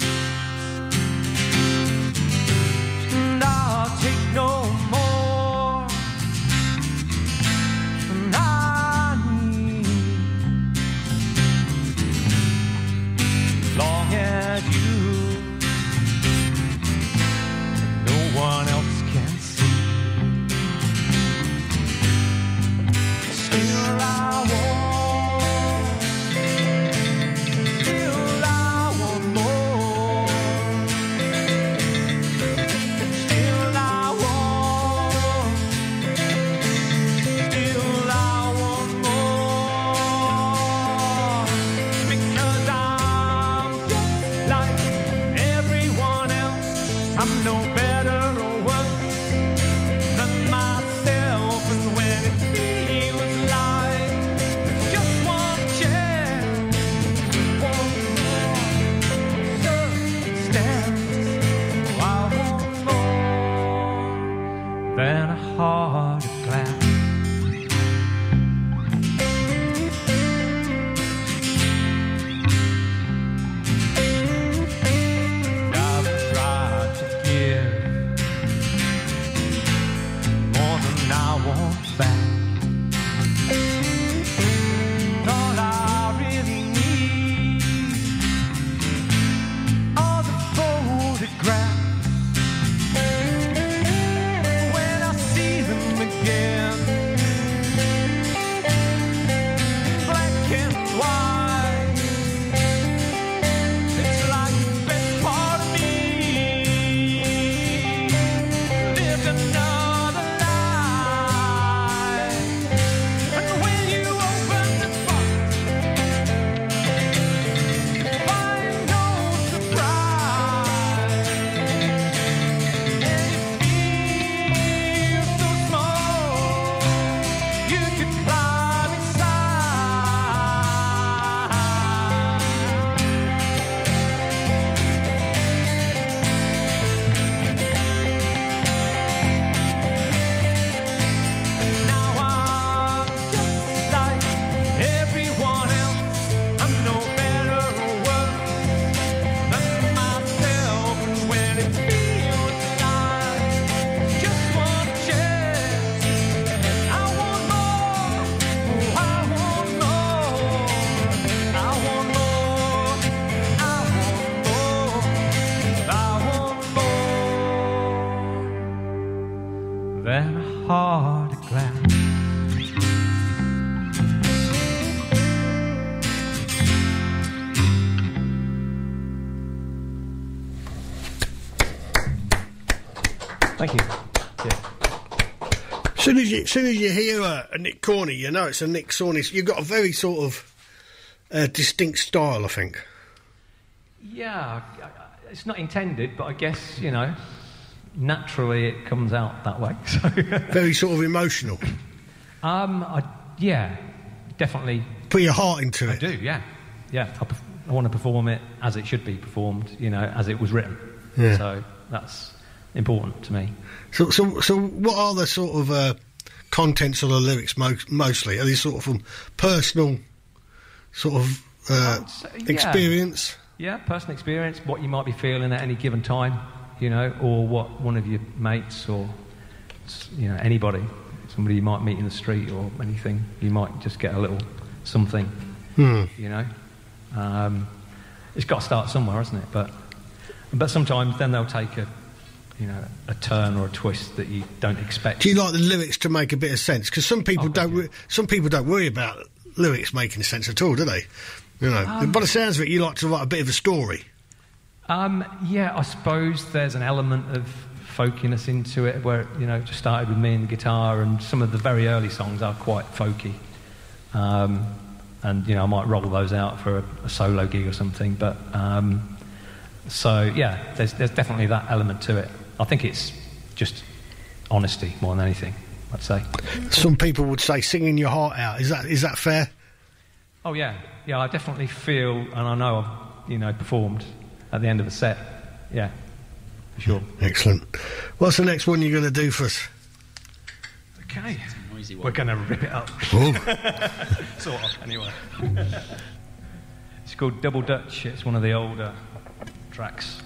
Soon as you, soon as you hear a, a Nick Corney, you know it's a Nick Corney. You've got a very sort of uh, distinct style, I think. Yeah, it's not intended, but I guess, you know, naturally it comes out that way. So. Very sort of emotional. Um, I, yeah, definitely. Put your heart into I it. I do, yeah. Yeah, I, I want to perform it as it should be performed, you know, as it was written. Yeah. So that's important to me. So, so, so, what are the sort of uh, contents of the lyrics mo- mostly? Are these sort of from personal, sort of uh, yeah. experience? Yeah, personal experience, what you might be feeling at any given time, you know, or what one of your mates or, you know, anybody, somebody you might meet in the street or anything, you might just get a little something, Hmm. you know. Um, it's got to start somewhere, hasn't it? But, but sometimes then they'll take a, you know, a turn or a twist that you don't expect. Do you like the lyrics to make a bit of sense? Because some Oh, people don't. Re- some people don't worry about lyrics making sense at all, do they? You know, Um, by the sounds of it, you like to write a bit of a story. Um, yeah, I suppose there's an element of folkiness into it where, you know, it just started with me and the guitar, and some of the very early songs are quite folky. Um, and, you know, I might roll those out for a, a solo gig or something. But, um, so, yeah, there's, there's definitely that element to it. I think it's just honesty more than anything, I'd say. Some people would say singing your heart out. Is that is that fair? Oh, yeah. Yeah, I definitely feel, and I know I've, you know, performed at the end of a set. Yeah, for sure. Excellent. What's the next one you're going to do for us? Okay. We're going to rip it up. Oh. sort of, anyway. it's called Double Dutch. It's one of the older tracks.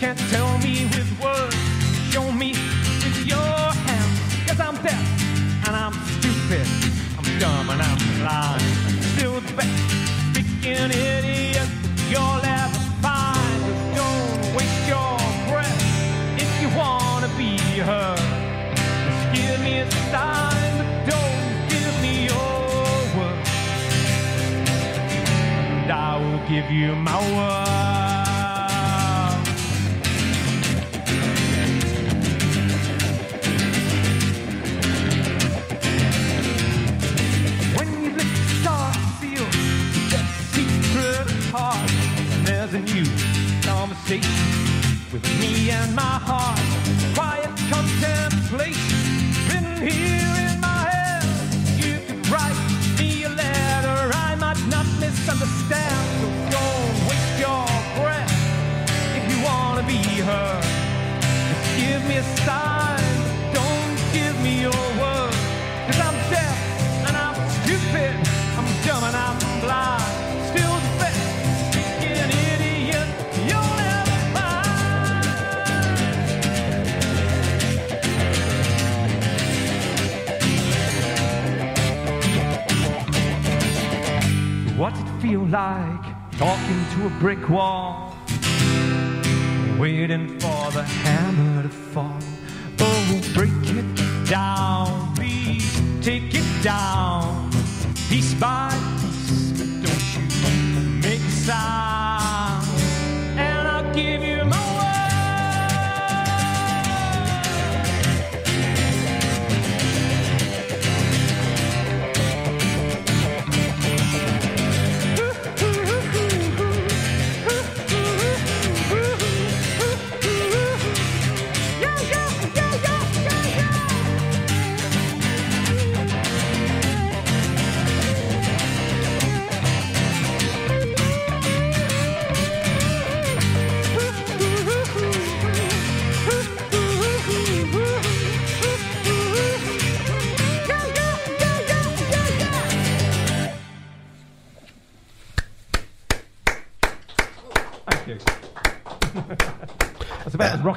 Can't tell me with words, show me with your hands. Cause I'm deaf and I'm stupid. I'm dumb and I'm blind. Still the best speaking idiot you'll ever find. Don't waste your breath if you wanna be heard. Just give me a sign, but don't give me your word and I will give you my word. Conversation with me and my heart. Quiet contemplation, written here in my head. You could write me a letter, I might not misunderstand. So don't waste your breath if you wanna be heard. Just give me a sign, feel like talking to a brick wall? Waiting for the hammer to fall. Oh, break it down, please take it down, piece by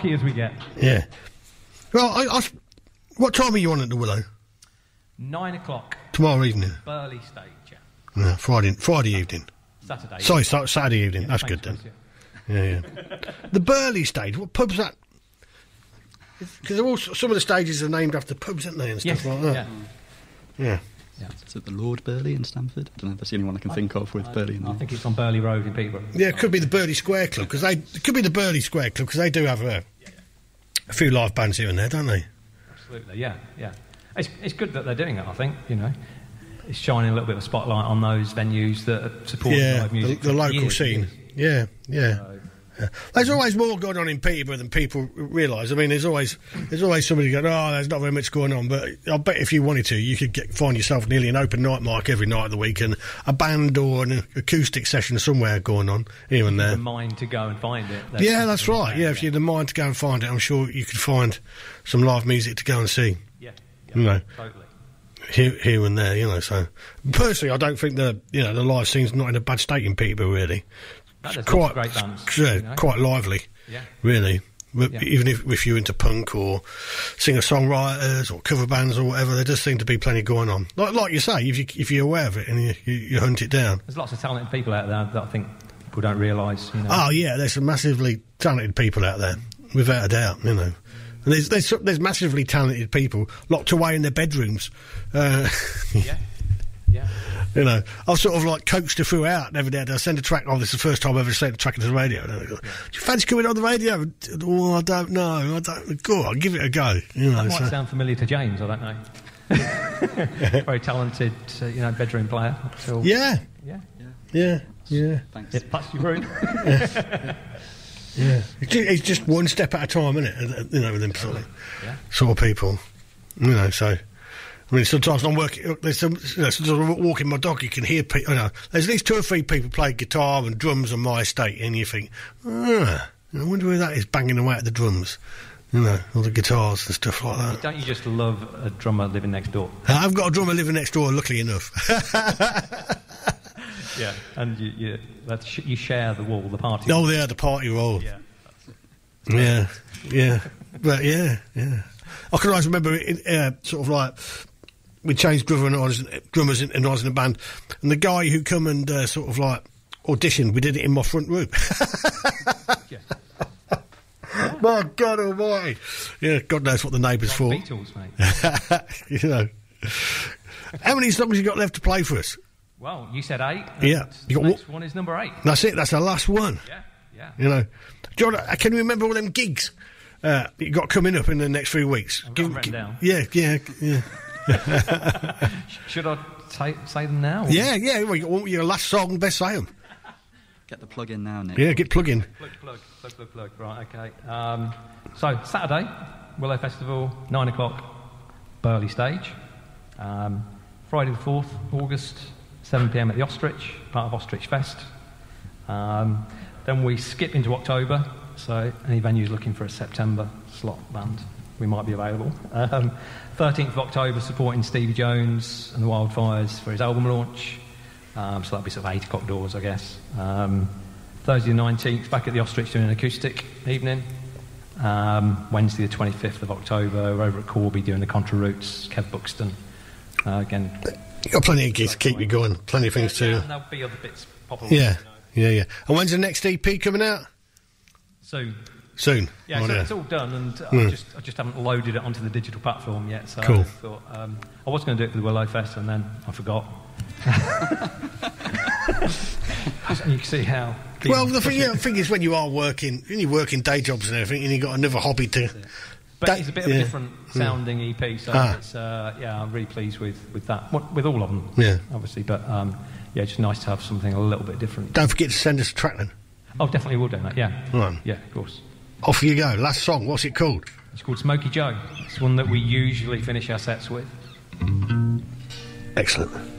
about as we get. Yeah. Well, I, I s- what time are you on at the Willow? Nine o'clock. Tomorrow evening. Burghley stage. Yeah. Yeah, Friday, Friday evening. Saturday. Sorry, Sa- Saturday evening. That's good then. Yeah, yeah. the Burghley stage. What pub's that? Because all some of the stages are named after pubs, aren't they, and stuff Yes, like that. Yeah. Yeah. Is it the Lord Burghley in Stamford? I don't know. If that's the only one I can think of with Burghley. In I think it's on Burghley Road in Peterborough. Yeah, it could be the Burghley Square Club because they it could be the Burghley Square Club because they do have a, a few live bands here and there, don't they? Absolutely, yeah, yeah. It's, it's good that they're doing it, I think, you know. It's shining a little bit of a spotlight on those venues that are supporting yeah, live the, music. the for local years, scene. Yeah, yeah. Yeah. There's mm. always more going on in Peterborough than people realise. I mean, there's always there's always somebody going, oh, there's not very much going on. But I bet if you wanted to, you could get, find yourself nearly an open night mic every night of the week and a band or an acoustic session somewhere going on here and there. The mind to go and find it. There's Yeah, that's right. Yeah, if you had the mind to go and find it, I'm sure you could find some live music to go and see. Yeah, you know, totally. here, here and there. You know, so personally, I don't think the you know the live scene's not in a bad state in Peterborough. Really, Quite great yeah, you know. quite lively. Yeah. really. Yeah. Even if, if you're into punk or singer songwriters or cover bands or whatever, there does seem to be plenty going on. Like like you say, if you if you're aware of it and you, you, you hunt it down. There's lots of talented people out there that I think people don't realise, you know. Oh yeah, there's some massively talented people out there, without a doubt. You know, and there's there's there's massively talented people locked away in their bedrooms. Uh, yeah, yeah. You know, I've sort of like coaxed her throughout every day. I send a track. Oh, this is the first time I've ever sent a track into the radio. And go, Do you fancy coming on the radio? Oh, I don't know. I don't. Go on, give it a go. You know, That might so- sound familiar to James, I don't know. Very talented, uh, you know, bedroom player. So, yeah, Yeah. yeah, yeah. Thanks. It passed you through. Yeah, it's it's just one step at a time, isn't it? You know, with them sort of, Yeah. sort of people. You know, so I mean, sometimes I'm working. There's some, you know, sometimes I'm walking my dog. You can hear people. You know, there's at least two or three people play guitar and drums on my estate, and you think, ah, I wonder who that is banging away at the drums. You know, all the guitars and stuff like that. Don't you just love a drummer living next door? I've got a drummer living next door, luckily enough. Yeah. And you, you, that's, sh- you share the wall, the party. oh, yeah, the party roll. Yeah. Yeah, yeah, but yeah, yeah. I can always remember it, uh, sort of like we changed drummer and I was, drummers and and I was in a band, and the guy who come and uh, sort of like auditioned, we did it in my front room. My God Almighty! Yeah, God knows what the neighbours for. Beatles, mate. you know, how many songs you got left to play for us? Well, you said eight. Yeah. You The got next one is number eight. That's it. That's the last one. Yeah, yeah. You know, John, uh, can you remember all them gigs uh, you got coming up in the next few weeks? I've got them written down. Yeah, yeah, yeah. Should I say, say them now? yeah, yeah. Well, you want your last song, best say 'em. Get the plug in now, Nick. Yeah, get plug in. Plug, plug, plug, plug, plug. Right, okay. Um, so, Saturday, Willow Festival, 9 o'clock, Burghley Stage. Um, Friday the 4th, August, 7 pm at the Ostrich, part of Ostrich Fest. Um, then we skip into October, so any venues looking for a September slot band, we might be available. Um, 13th of October, supporting Stevie Jones and the Wildfires for his album launch. Um, so that'll be sort of 8 o'clock doors, I guess. Um, Thursday the 19th, back at the Ostrich doing an acoustic evening. Um, Wednesday the 25th of October, we're over at Corby doing the Contra Roots, Kev Buxton. Uh, again, You got plenty of gigs to keep you going. Plenty of things yeah, to. and there'll be other bits popping Yeah, yeah, yeah. And when's the next EP coming out? soon. Soon. Yeah, Oh, so yeah. it's all done, and Mm. I just I just haven't loaded it onto the digital platform yet. So Cool. I thought um, I was going to do it for the Willow Fest, and then I forgot. you can see how. Well, the thing, yeah, the thing is, when you are working, when you're working day jobs and everything, and you've got another hobby to. But that- it's a bit of yeah. a different Mm. sounding EP, so Ah. it's, uh, yeah, I'm really pleased with, with that. With all of them, Yeah. obviously, but um, yeah, it's just nice to have something a little bit different. Don't forget to send us a track then. Oh, definitely will do that. Yeah, Right. yeah, of course. Off you go. Last song. What's it called? It's called Smoky Joe. It's one that we usually finish our sets with. Excellent.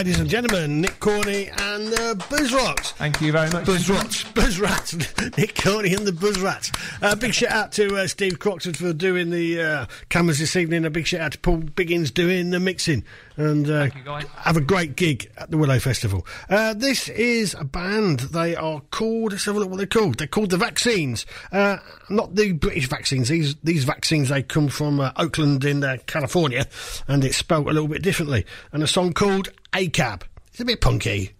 ladies and gentlemen, Nick Corney and the Buzzrocks. Thank you very much. buzz Buzzrats, Nick Corney and the Buzzrats. Uh, big shout out to uh, Steve Croxford for doing the uh, cameras this evening. A big shout out to Paul Biggins doing the mixing. And uh, you, have a great gig at the Willow Festival. Uh, this is a band. They are called. Let's have a look what they're called. They're called the Vaxxines. Uh, not the British vaccines. These these Vaxxines they come from uh, Oakland in California, and it's spelled a little bit differently. And a song called a cab. It's a bit punky.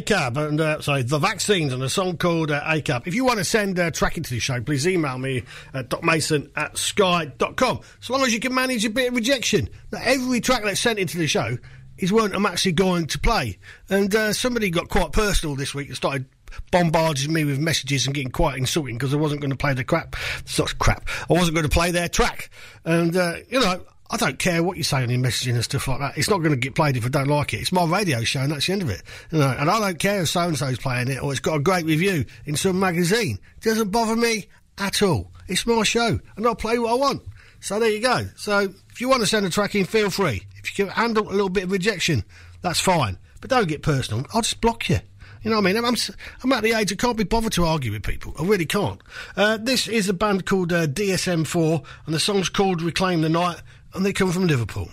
ACAB, and uh, sorry, the Vaxxines, and a song called uh, ACAB. If you want to send uh, track into the show, please email me at docmasson at sky.com. So long as you can manage a bit of rejection. Now, every track that's sent into the show is one I'm actually going to play. And uh, somebody got quite personal this week and started bombarding me with messages and getting quite insulting because I wasn't going to play the crap. Such crap. I wasn't going to play their track. And, uh, you know, I don't care what you say on your messaging and stuff like that. It's not going to get played if I don't like it. It's my radio show, and that's the end of it. You know, and I don't care if so and so's playing it or it's got a great review in some magazine. It doesn't bother me at all. It's my show, and I'll play what I want. So there you go. So if you want to send a track in, feel free. If you can handle a little bit of rejection, that's fine. But don't get personal. I'll just block you. You know what I mean? I'm, I'm, at the age I can't be bothered to argue with people. I really can't. Uh, this is a band called uh, DSM4, and the song's called Reclaim the Night, and they come from Liverpool.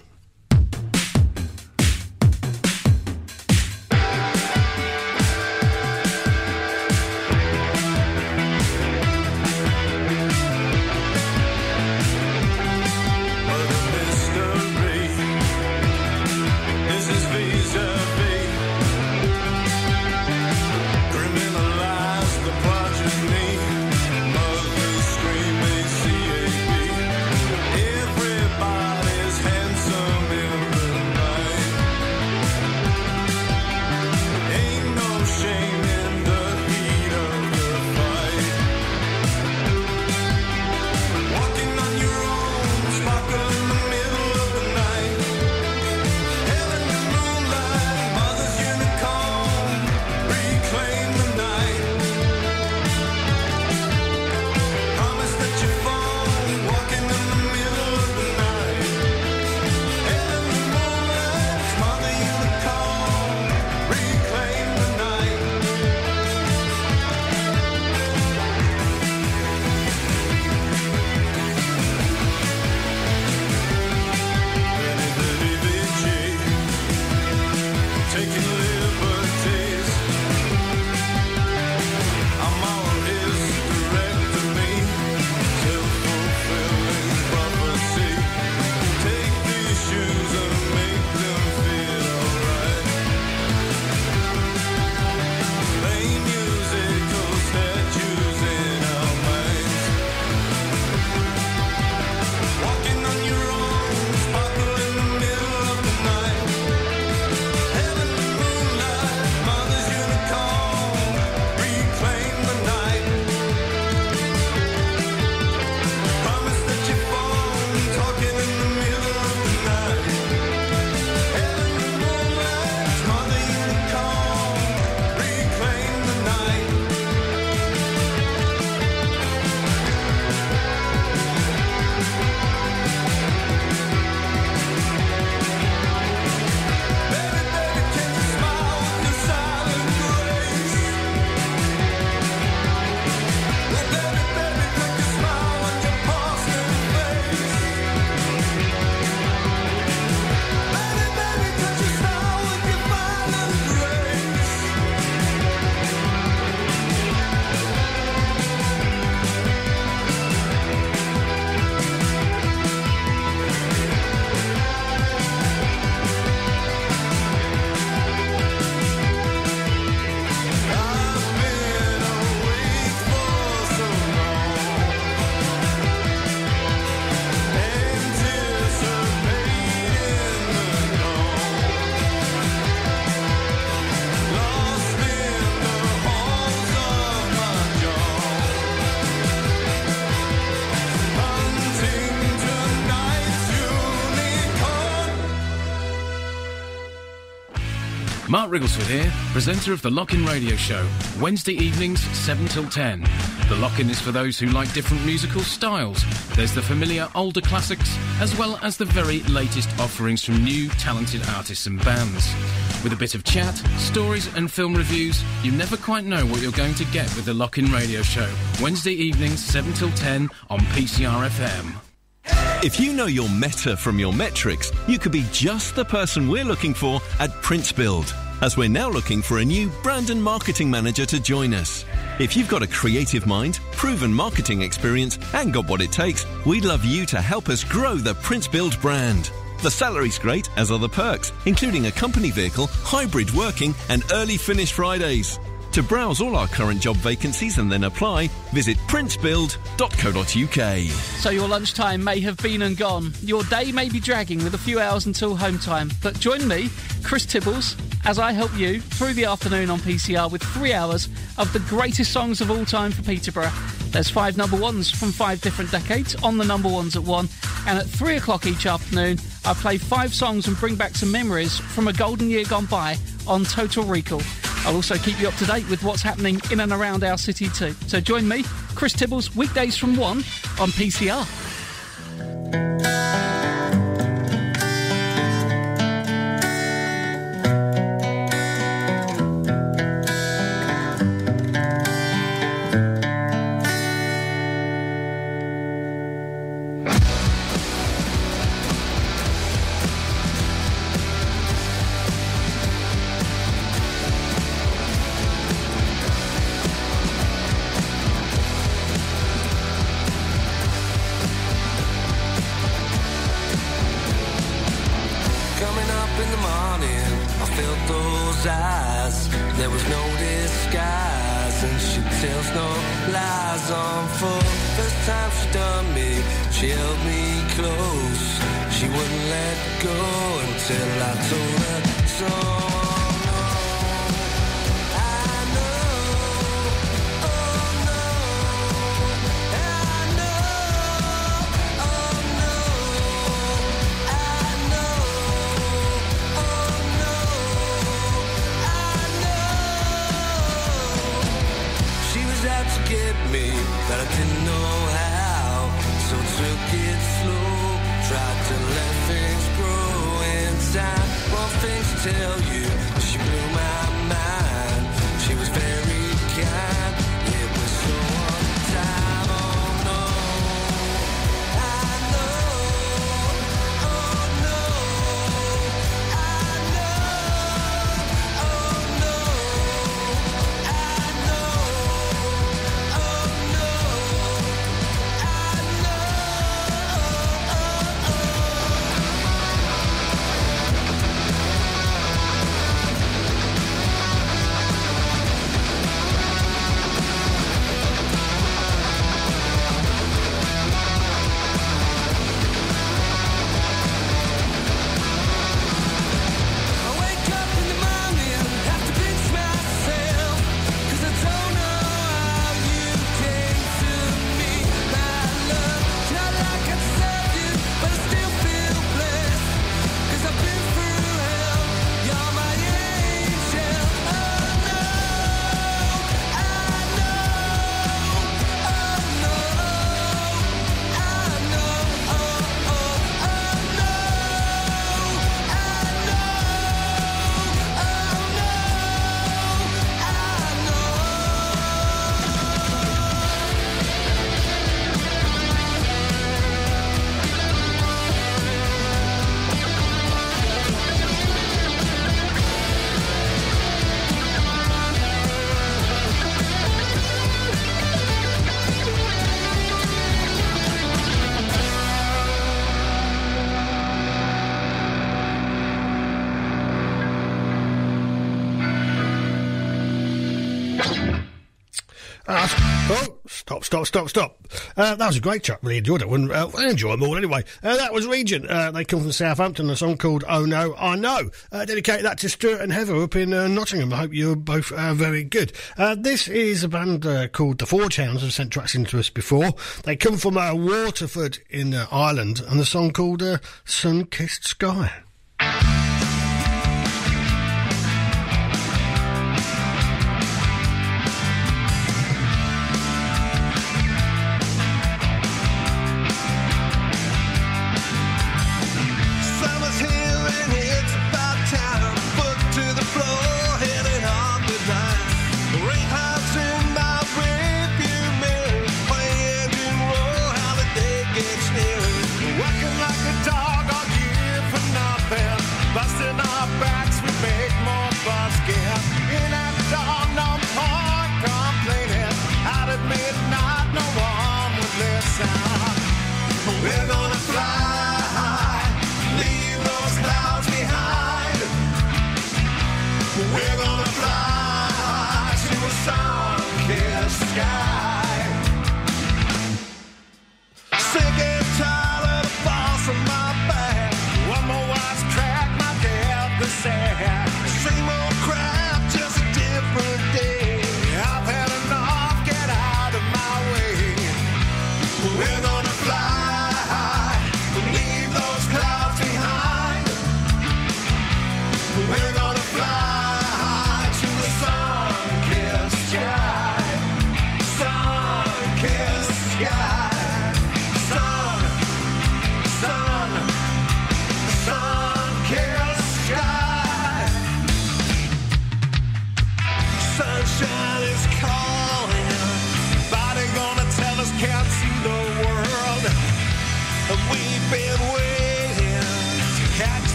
Mark Wrigglesworth here, presenter of the Lock-In Radio Show, Wednesday evenings, 7 till 10. The Lock-In is for those who like different musical styles. There's the familiar older classics, as well as the very latest offerings from new talented artists and bands. With a bit of chat, stories and film reviews, you never quite know what you're going to get with the Lock-In Radio Show, Wednesday evenings, 7 till 10 on PCR FM. If you know your meta from your metrics, you could be just the person we're looking for at Prince Build, as we're now looking for a new brand and marketing manager to join us. If you've got a creative mind, proven marketing experience, and got what it takes, we'd love you to help us grow the Prince Build brand. The salary's great, as are the perks, including a company vehicle, hybrid working, and early finish Fridays. To browse all our current job vacancies and then apply, visit princebuild.co.uk. So your lunchtime may have been and gone. Your day may be dragging with a few hours until home time. But join me, Chris Tibbles, as I help you through the afternoon on PCR with three hours of the greatest songs of all time for Peterborough. There's five number ones from five different decades on the number ones at one. And at three o'clock each afternoon, I play five songs and bring back some memories from a golden year gone by on Total Recall. I'll also keep you up to date with what's happening in and around our city too. So join me, Chris Tibbles, weekdays from 1 on PCR. Stop, stop. Uh, that was a great track. Really enjoyed it. Uh, I enjoy them all anyway. Uh, that was Regent. Uh, they come from Southampton. A song called Oh No, I Know. Uh, dedicate that to Stuart and Heather up in uh, Nottingham. I hope you're both uh, very good. This is a band called The Forge Hounds. Have sent tracks into us before. They come from Waterford in Ireland, and the song called Sun Kissed Sky.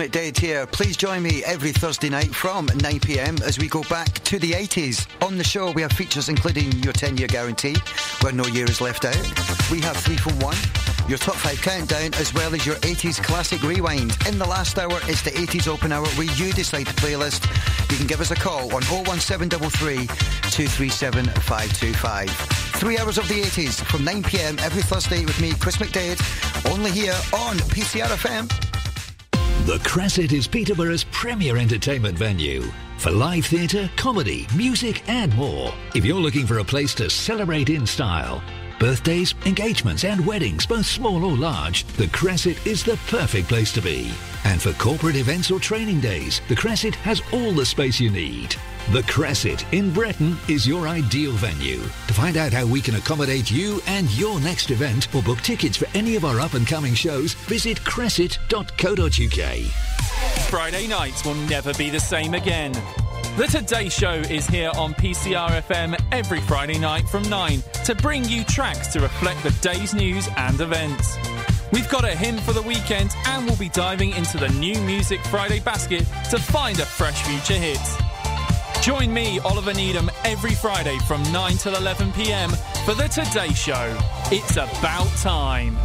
It's Chris here. Please join me every Thursday night from 9pm as we go back to the 80s. On the show, we have features including your 10 year guarantee, where no year is left out. We have 3 from 1, your top 5 countdown, as well as your 80s classic rewind. In the last hour, it's the 80s open hour where you decide the playlist. You can give us a call on 01733 237 525. Three hours of the 80s from 9pm every Thursday with me, Chris McDade, only here on PCR FM. The Cresset is Peterborough's premier entertainment venue for live theatre, comedy, music, and more. If you're looking for a place to celebrate in style, birthdays, engagements, and weddings, both small or large, the Cresset is the perfect place to be. And for corporate events or training days, the Cresset has all the space you need. The Cresset in Bretton is your ideal venue. To find out how we can accommodate you and your next event or book tickets for any of our up and coming shows, visit cresset.co.uk. Friday nights will never be the same again. The Today Show is here on PCR FM every Friday night from 9 to bring you tracks to reflect the day's news and events. We've got a hymn for the weekend and we'll be diving into the new Music Friday basket to find a fresh future hit. Join me, Oliver Needham, every Friday from 9 till 11 pm for The Today Show. It's about time.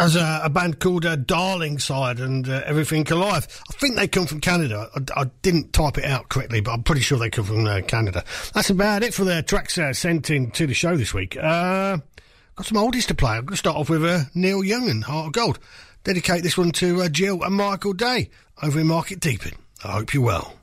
As a, a band called uh, Darlingside and uh, Everything Alive. I think they come from Canada. I, I didn't type it out correctly, but I'm pretty sure they come from uh, Canada. That's about it for the tracks uh, sent in to the show this week. Uh, got some oldies to play. I'm going to start off with uh, Neil Young and Heart of Gold. Dedicate this one to Jill and Michael Day over in Market Deeping. I hope you're well.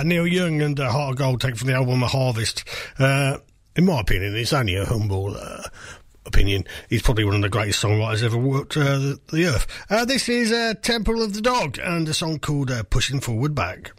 Ah, Neil Young and uh, Heart of Gold take from the album Harvest. Uh, in my opinion, it's only a humble uh, opinion. He's probably one of the greatest songwriters ever walked uh, the, the earth. Uh, this is uh, Temple of the Dog and a song called uh, Pushing Forward Back.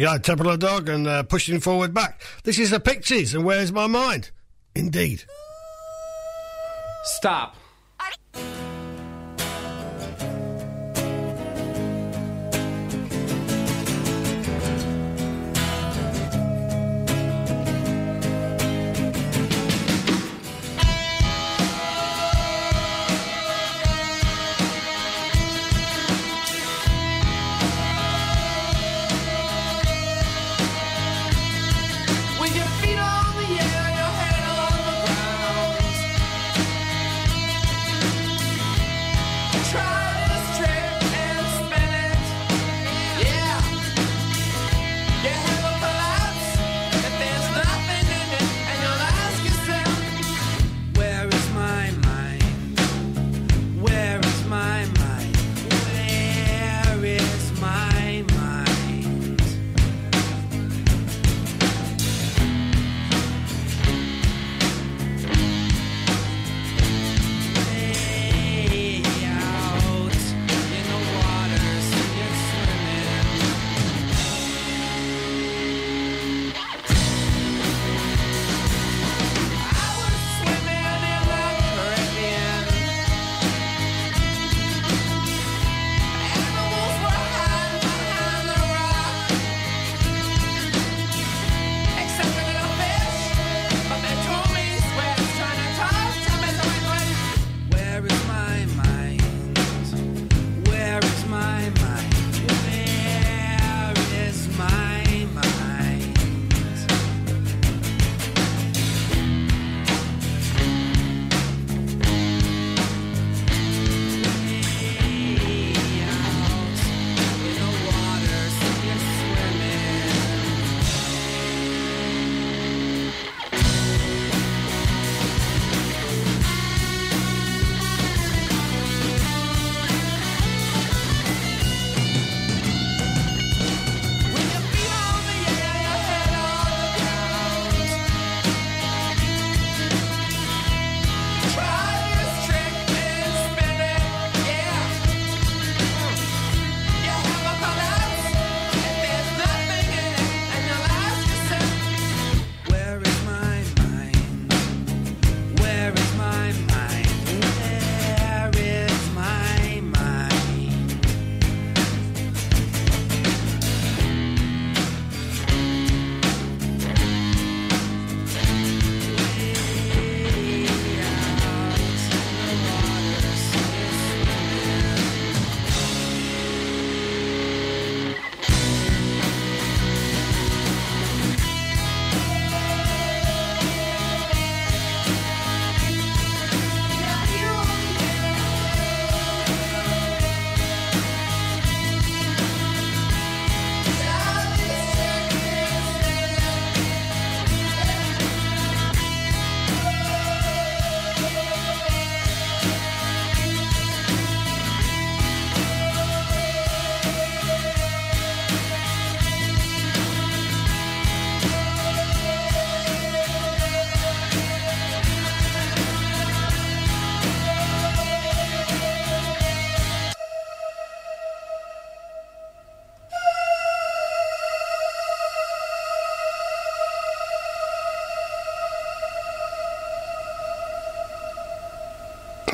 Go, Temple of Dog and uh, pushing forward back. This is the Pixies and Where's My Mind? Indeed. Stop.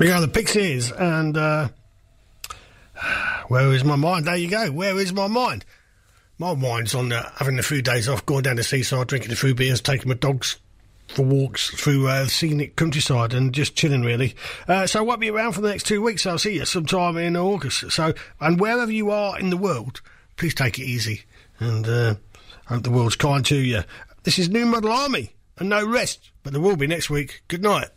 We go, the Pixies and uh, Where is My Mind? There you go. Where is my mind? My mind's on uh, having a few days off, going down the seaside, drinking a few beers, taking my dogs for walks through uh, scenic countryside and just chilling really. Uh, so I won't be around for the next two weeks. I'll see you sometime in August. So, and wherever you are in the world, please take it easy and uh, hope the world's kind to you. This is New Model Army and no rest, but there will be next week. Good night.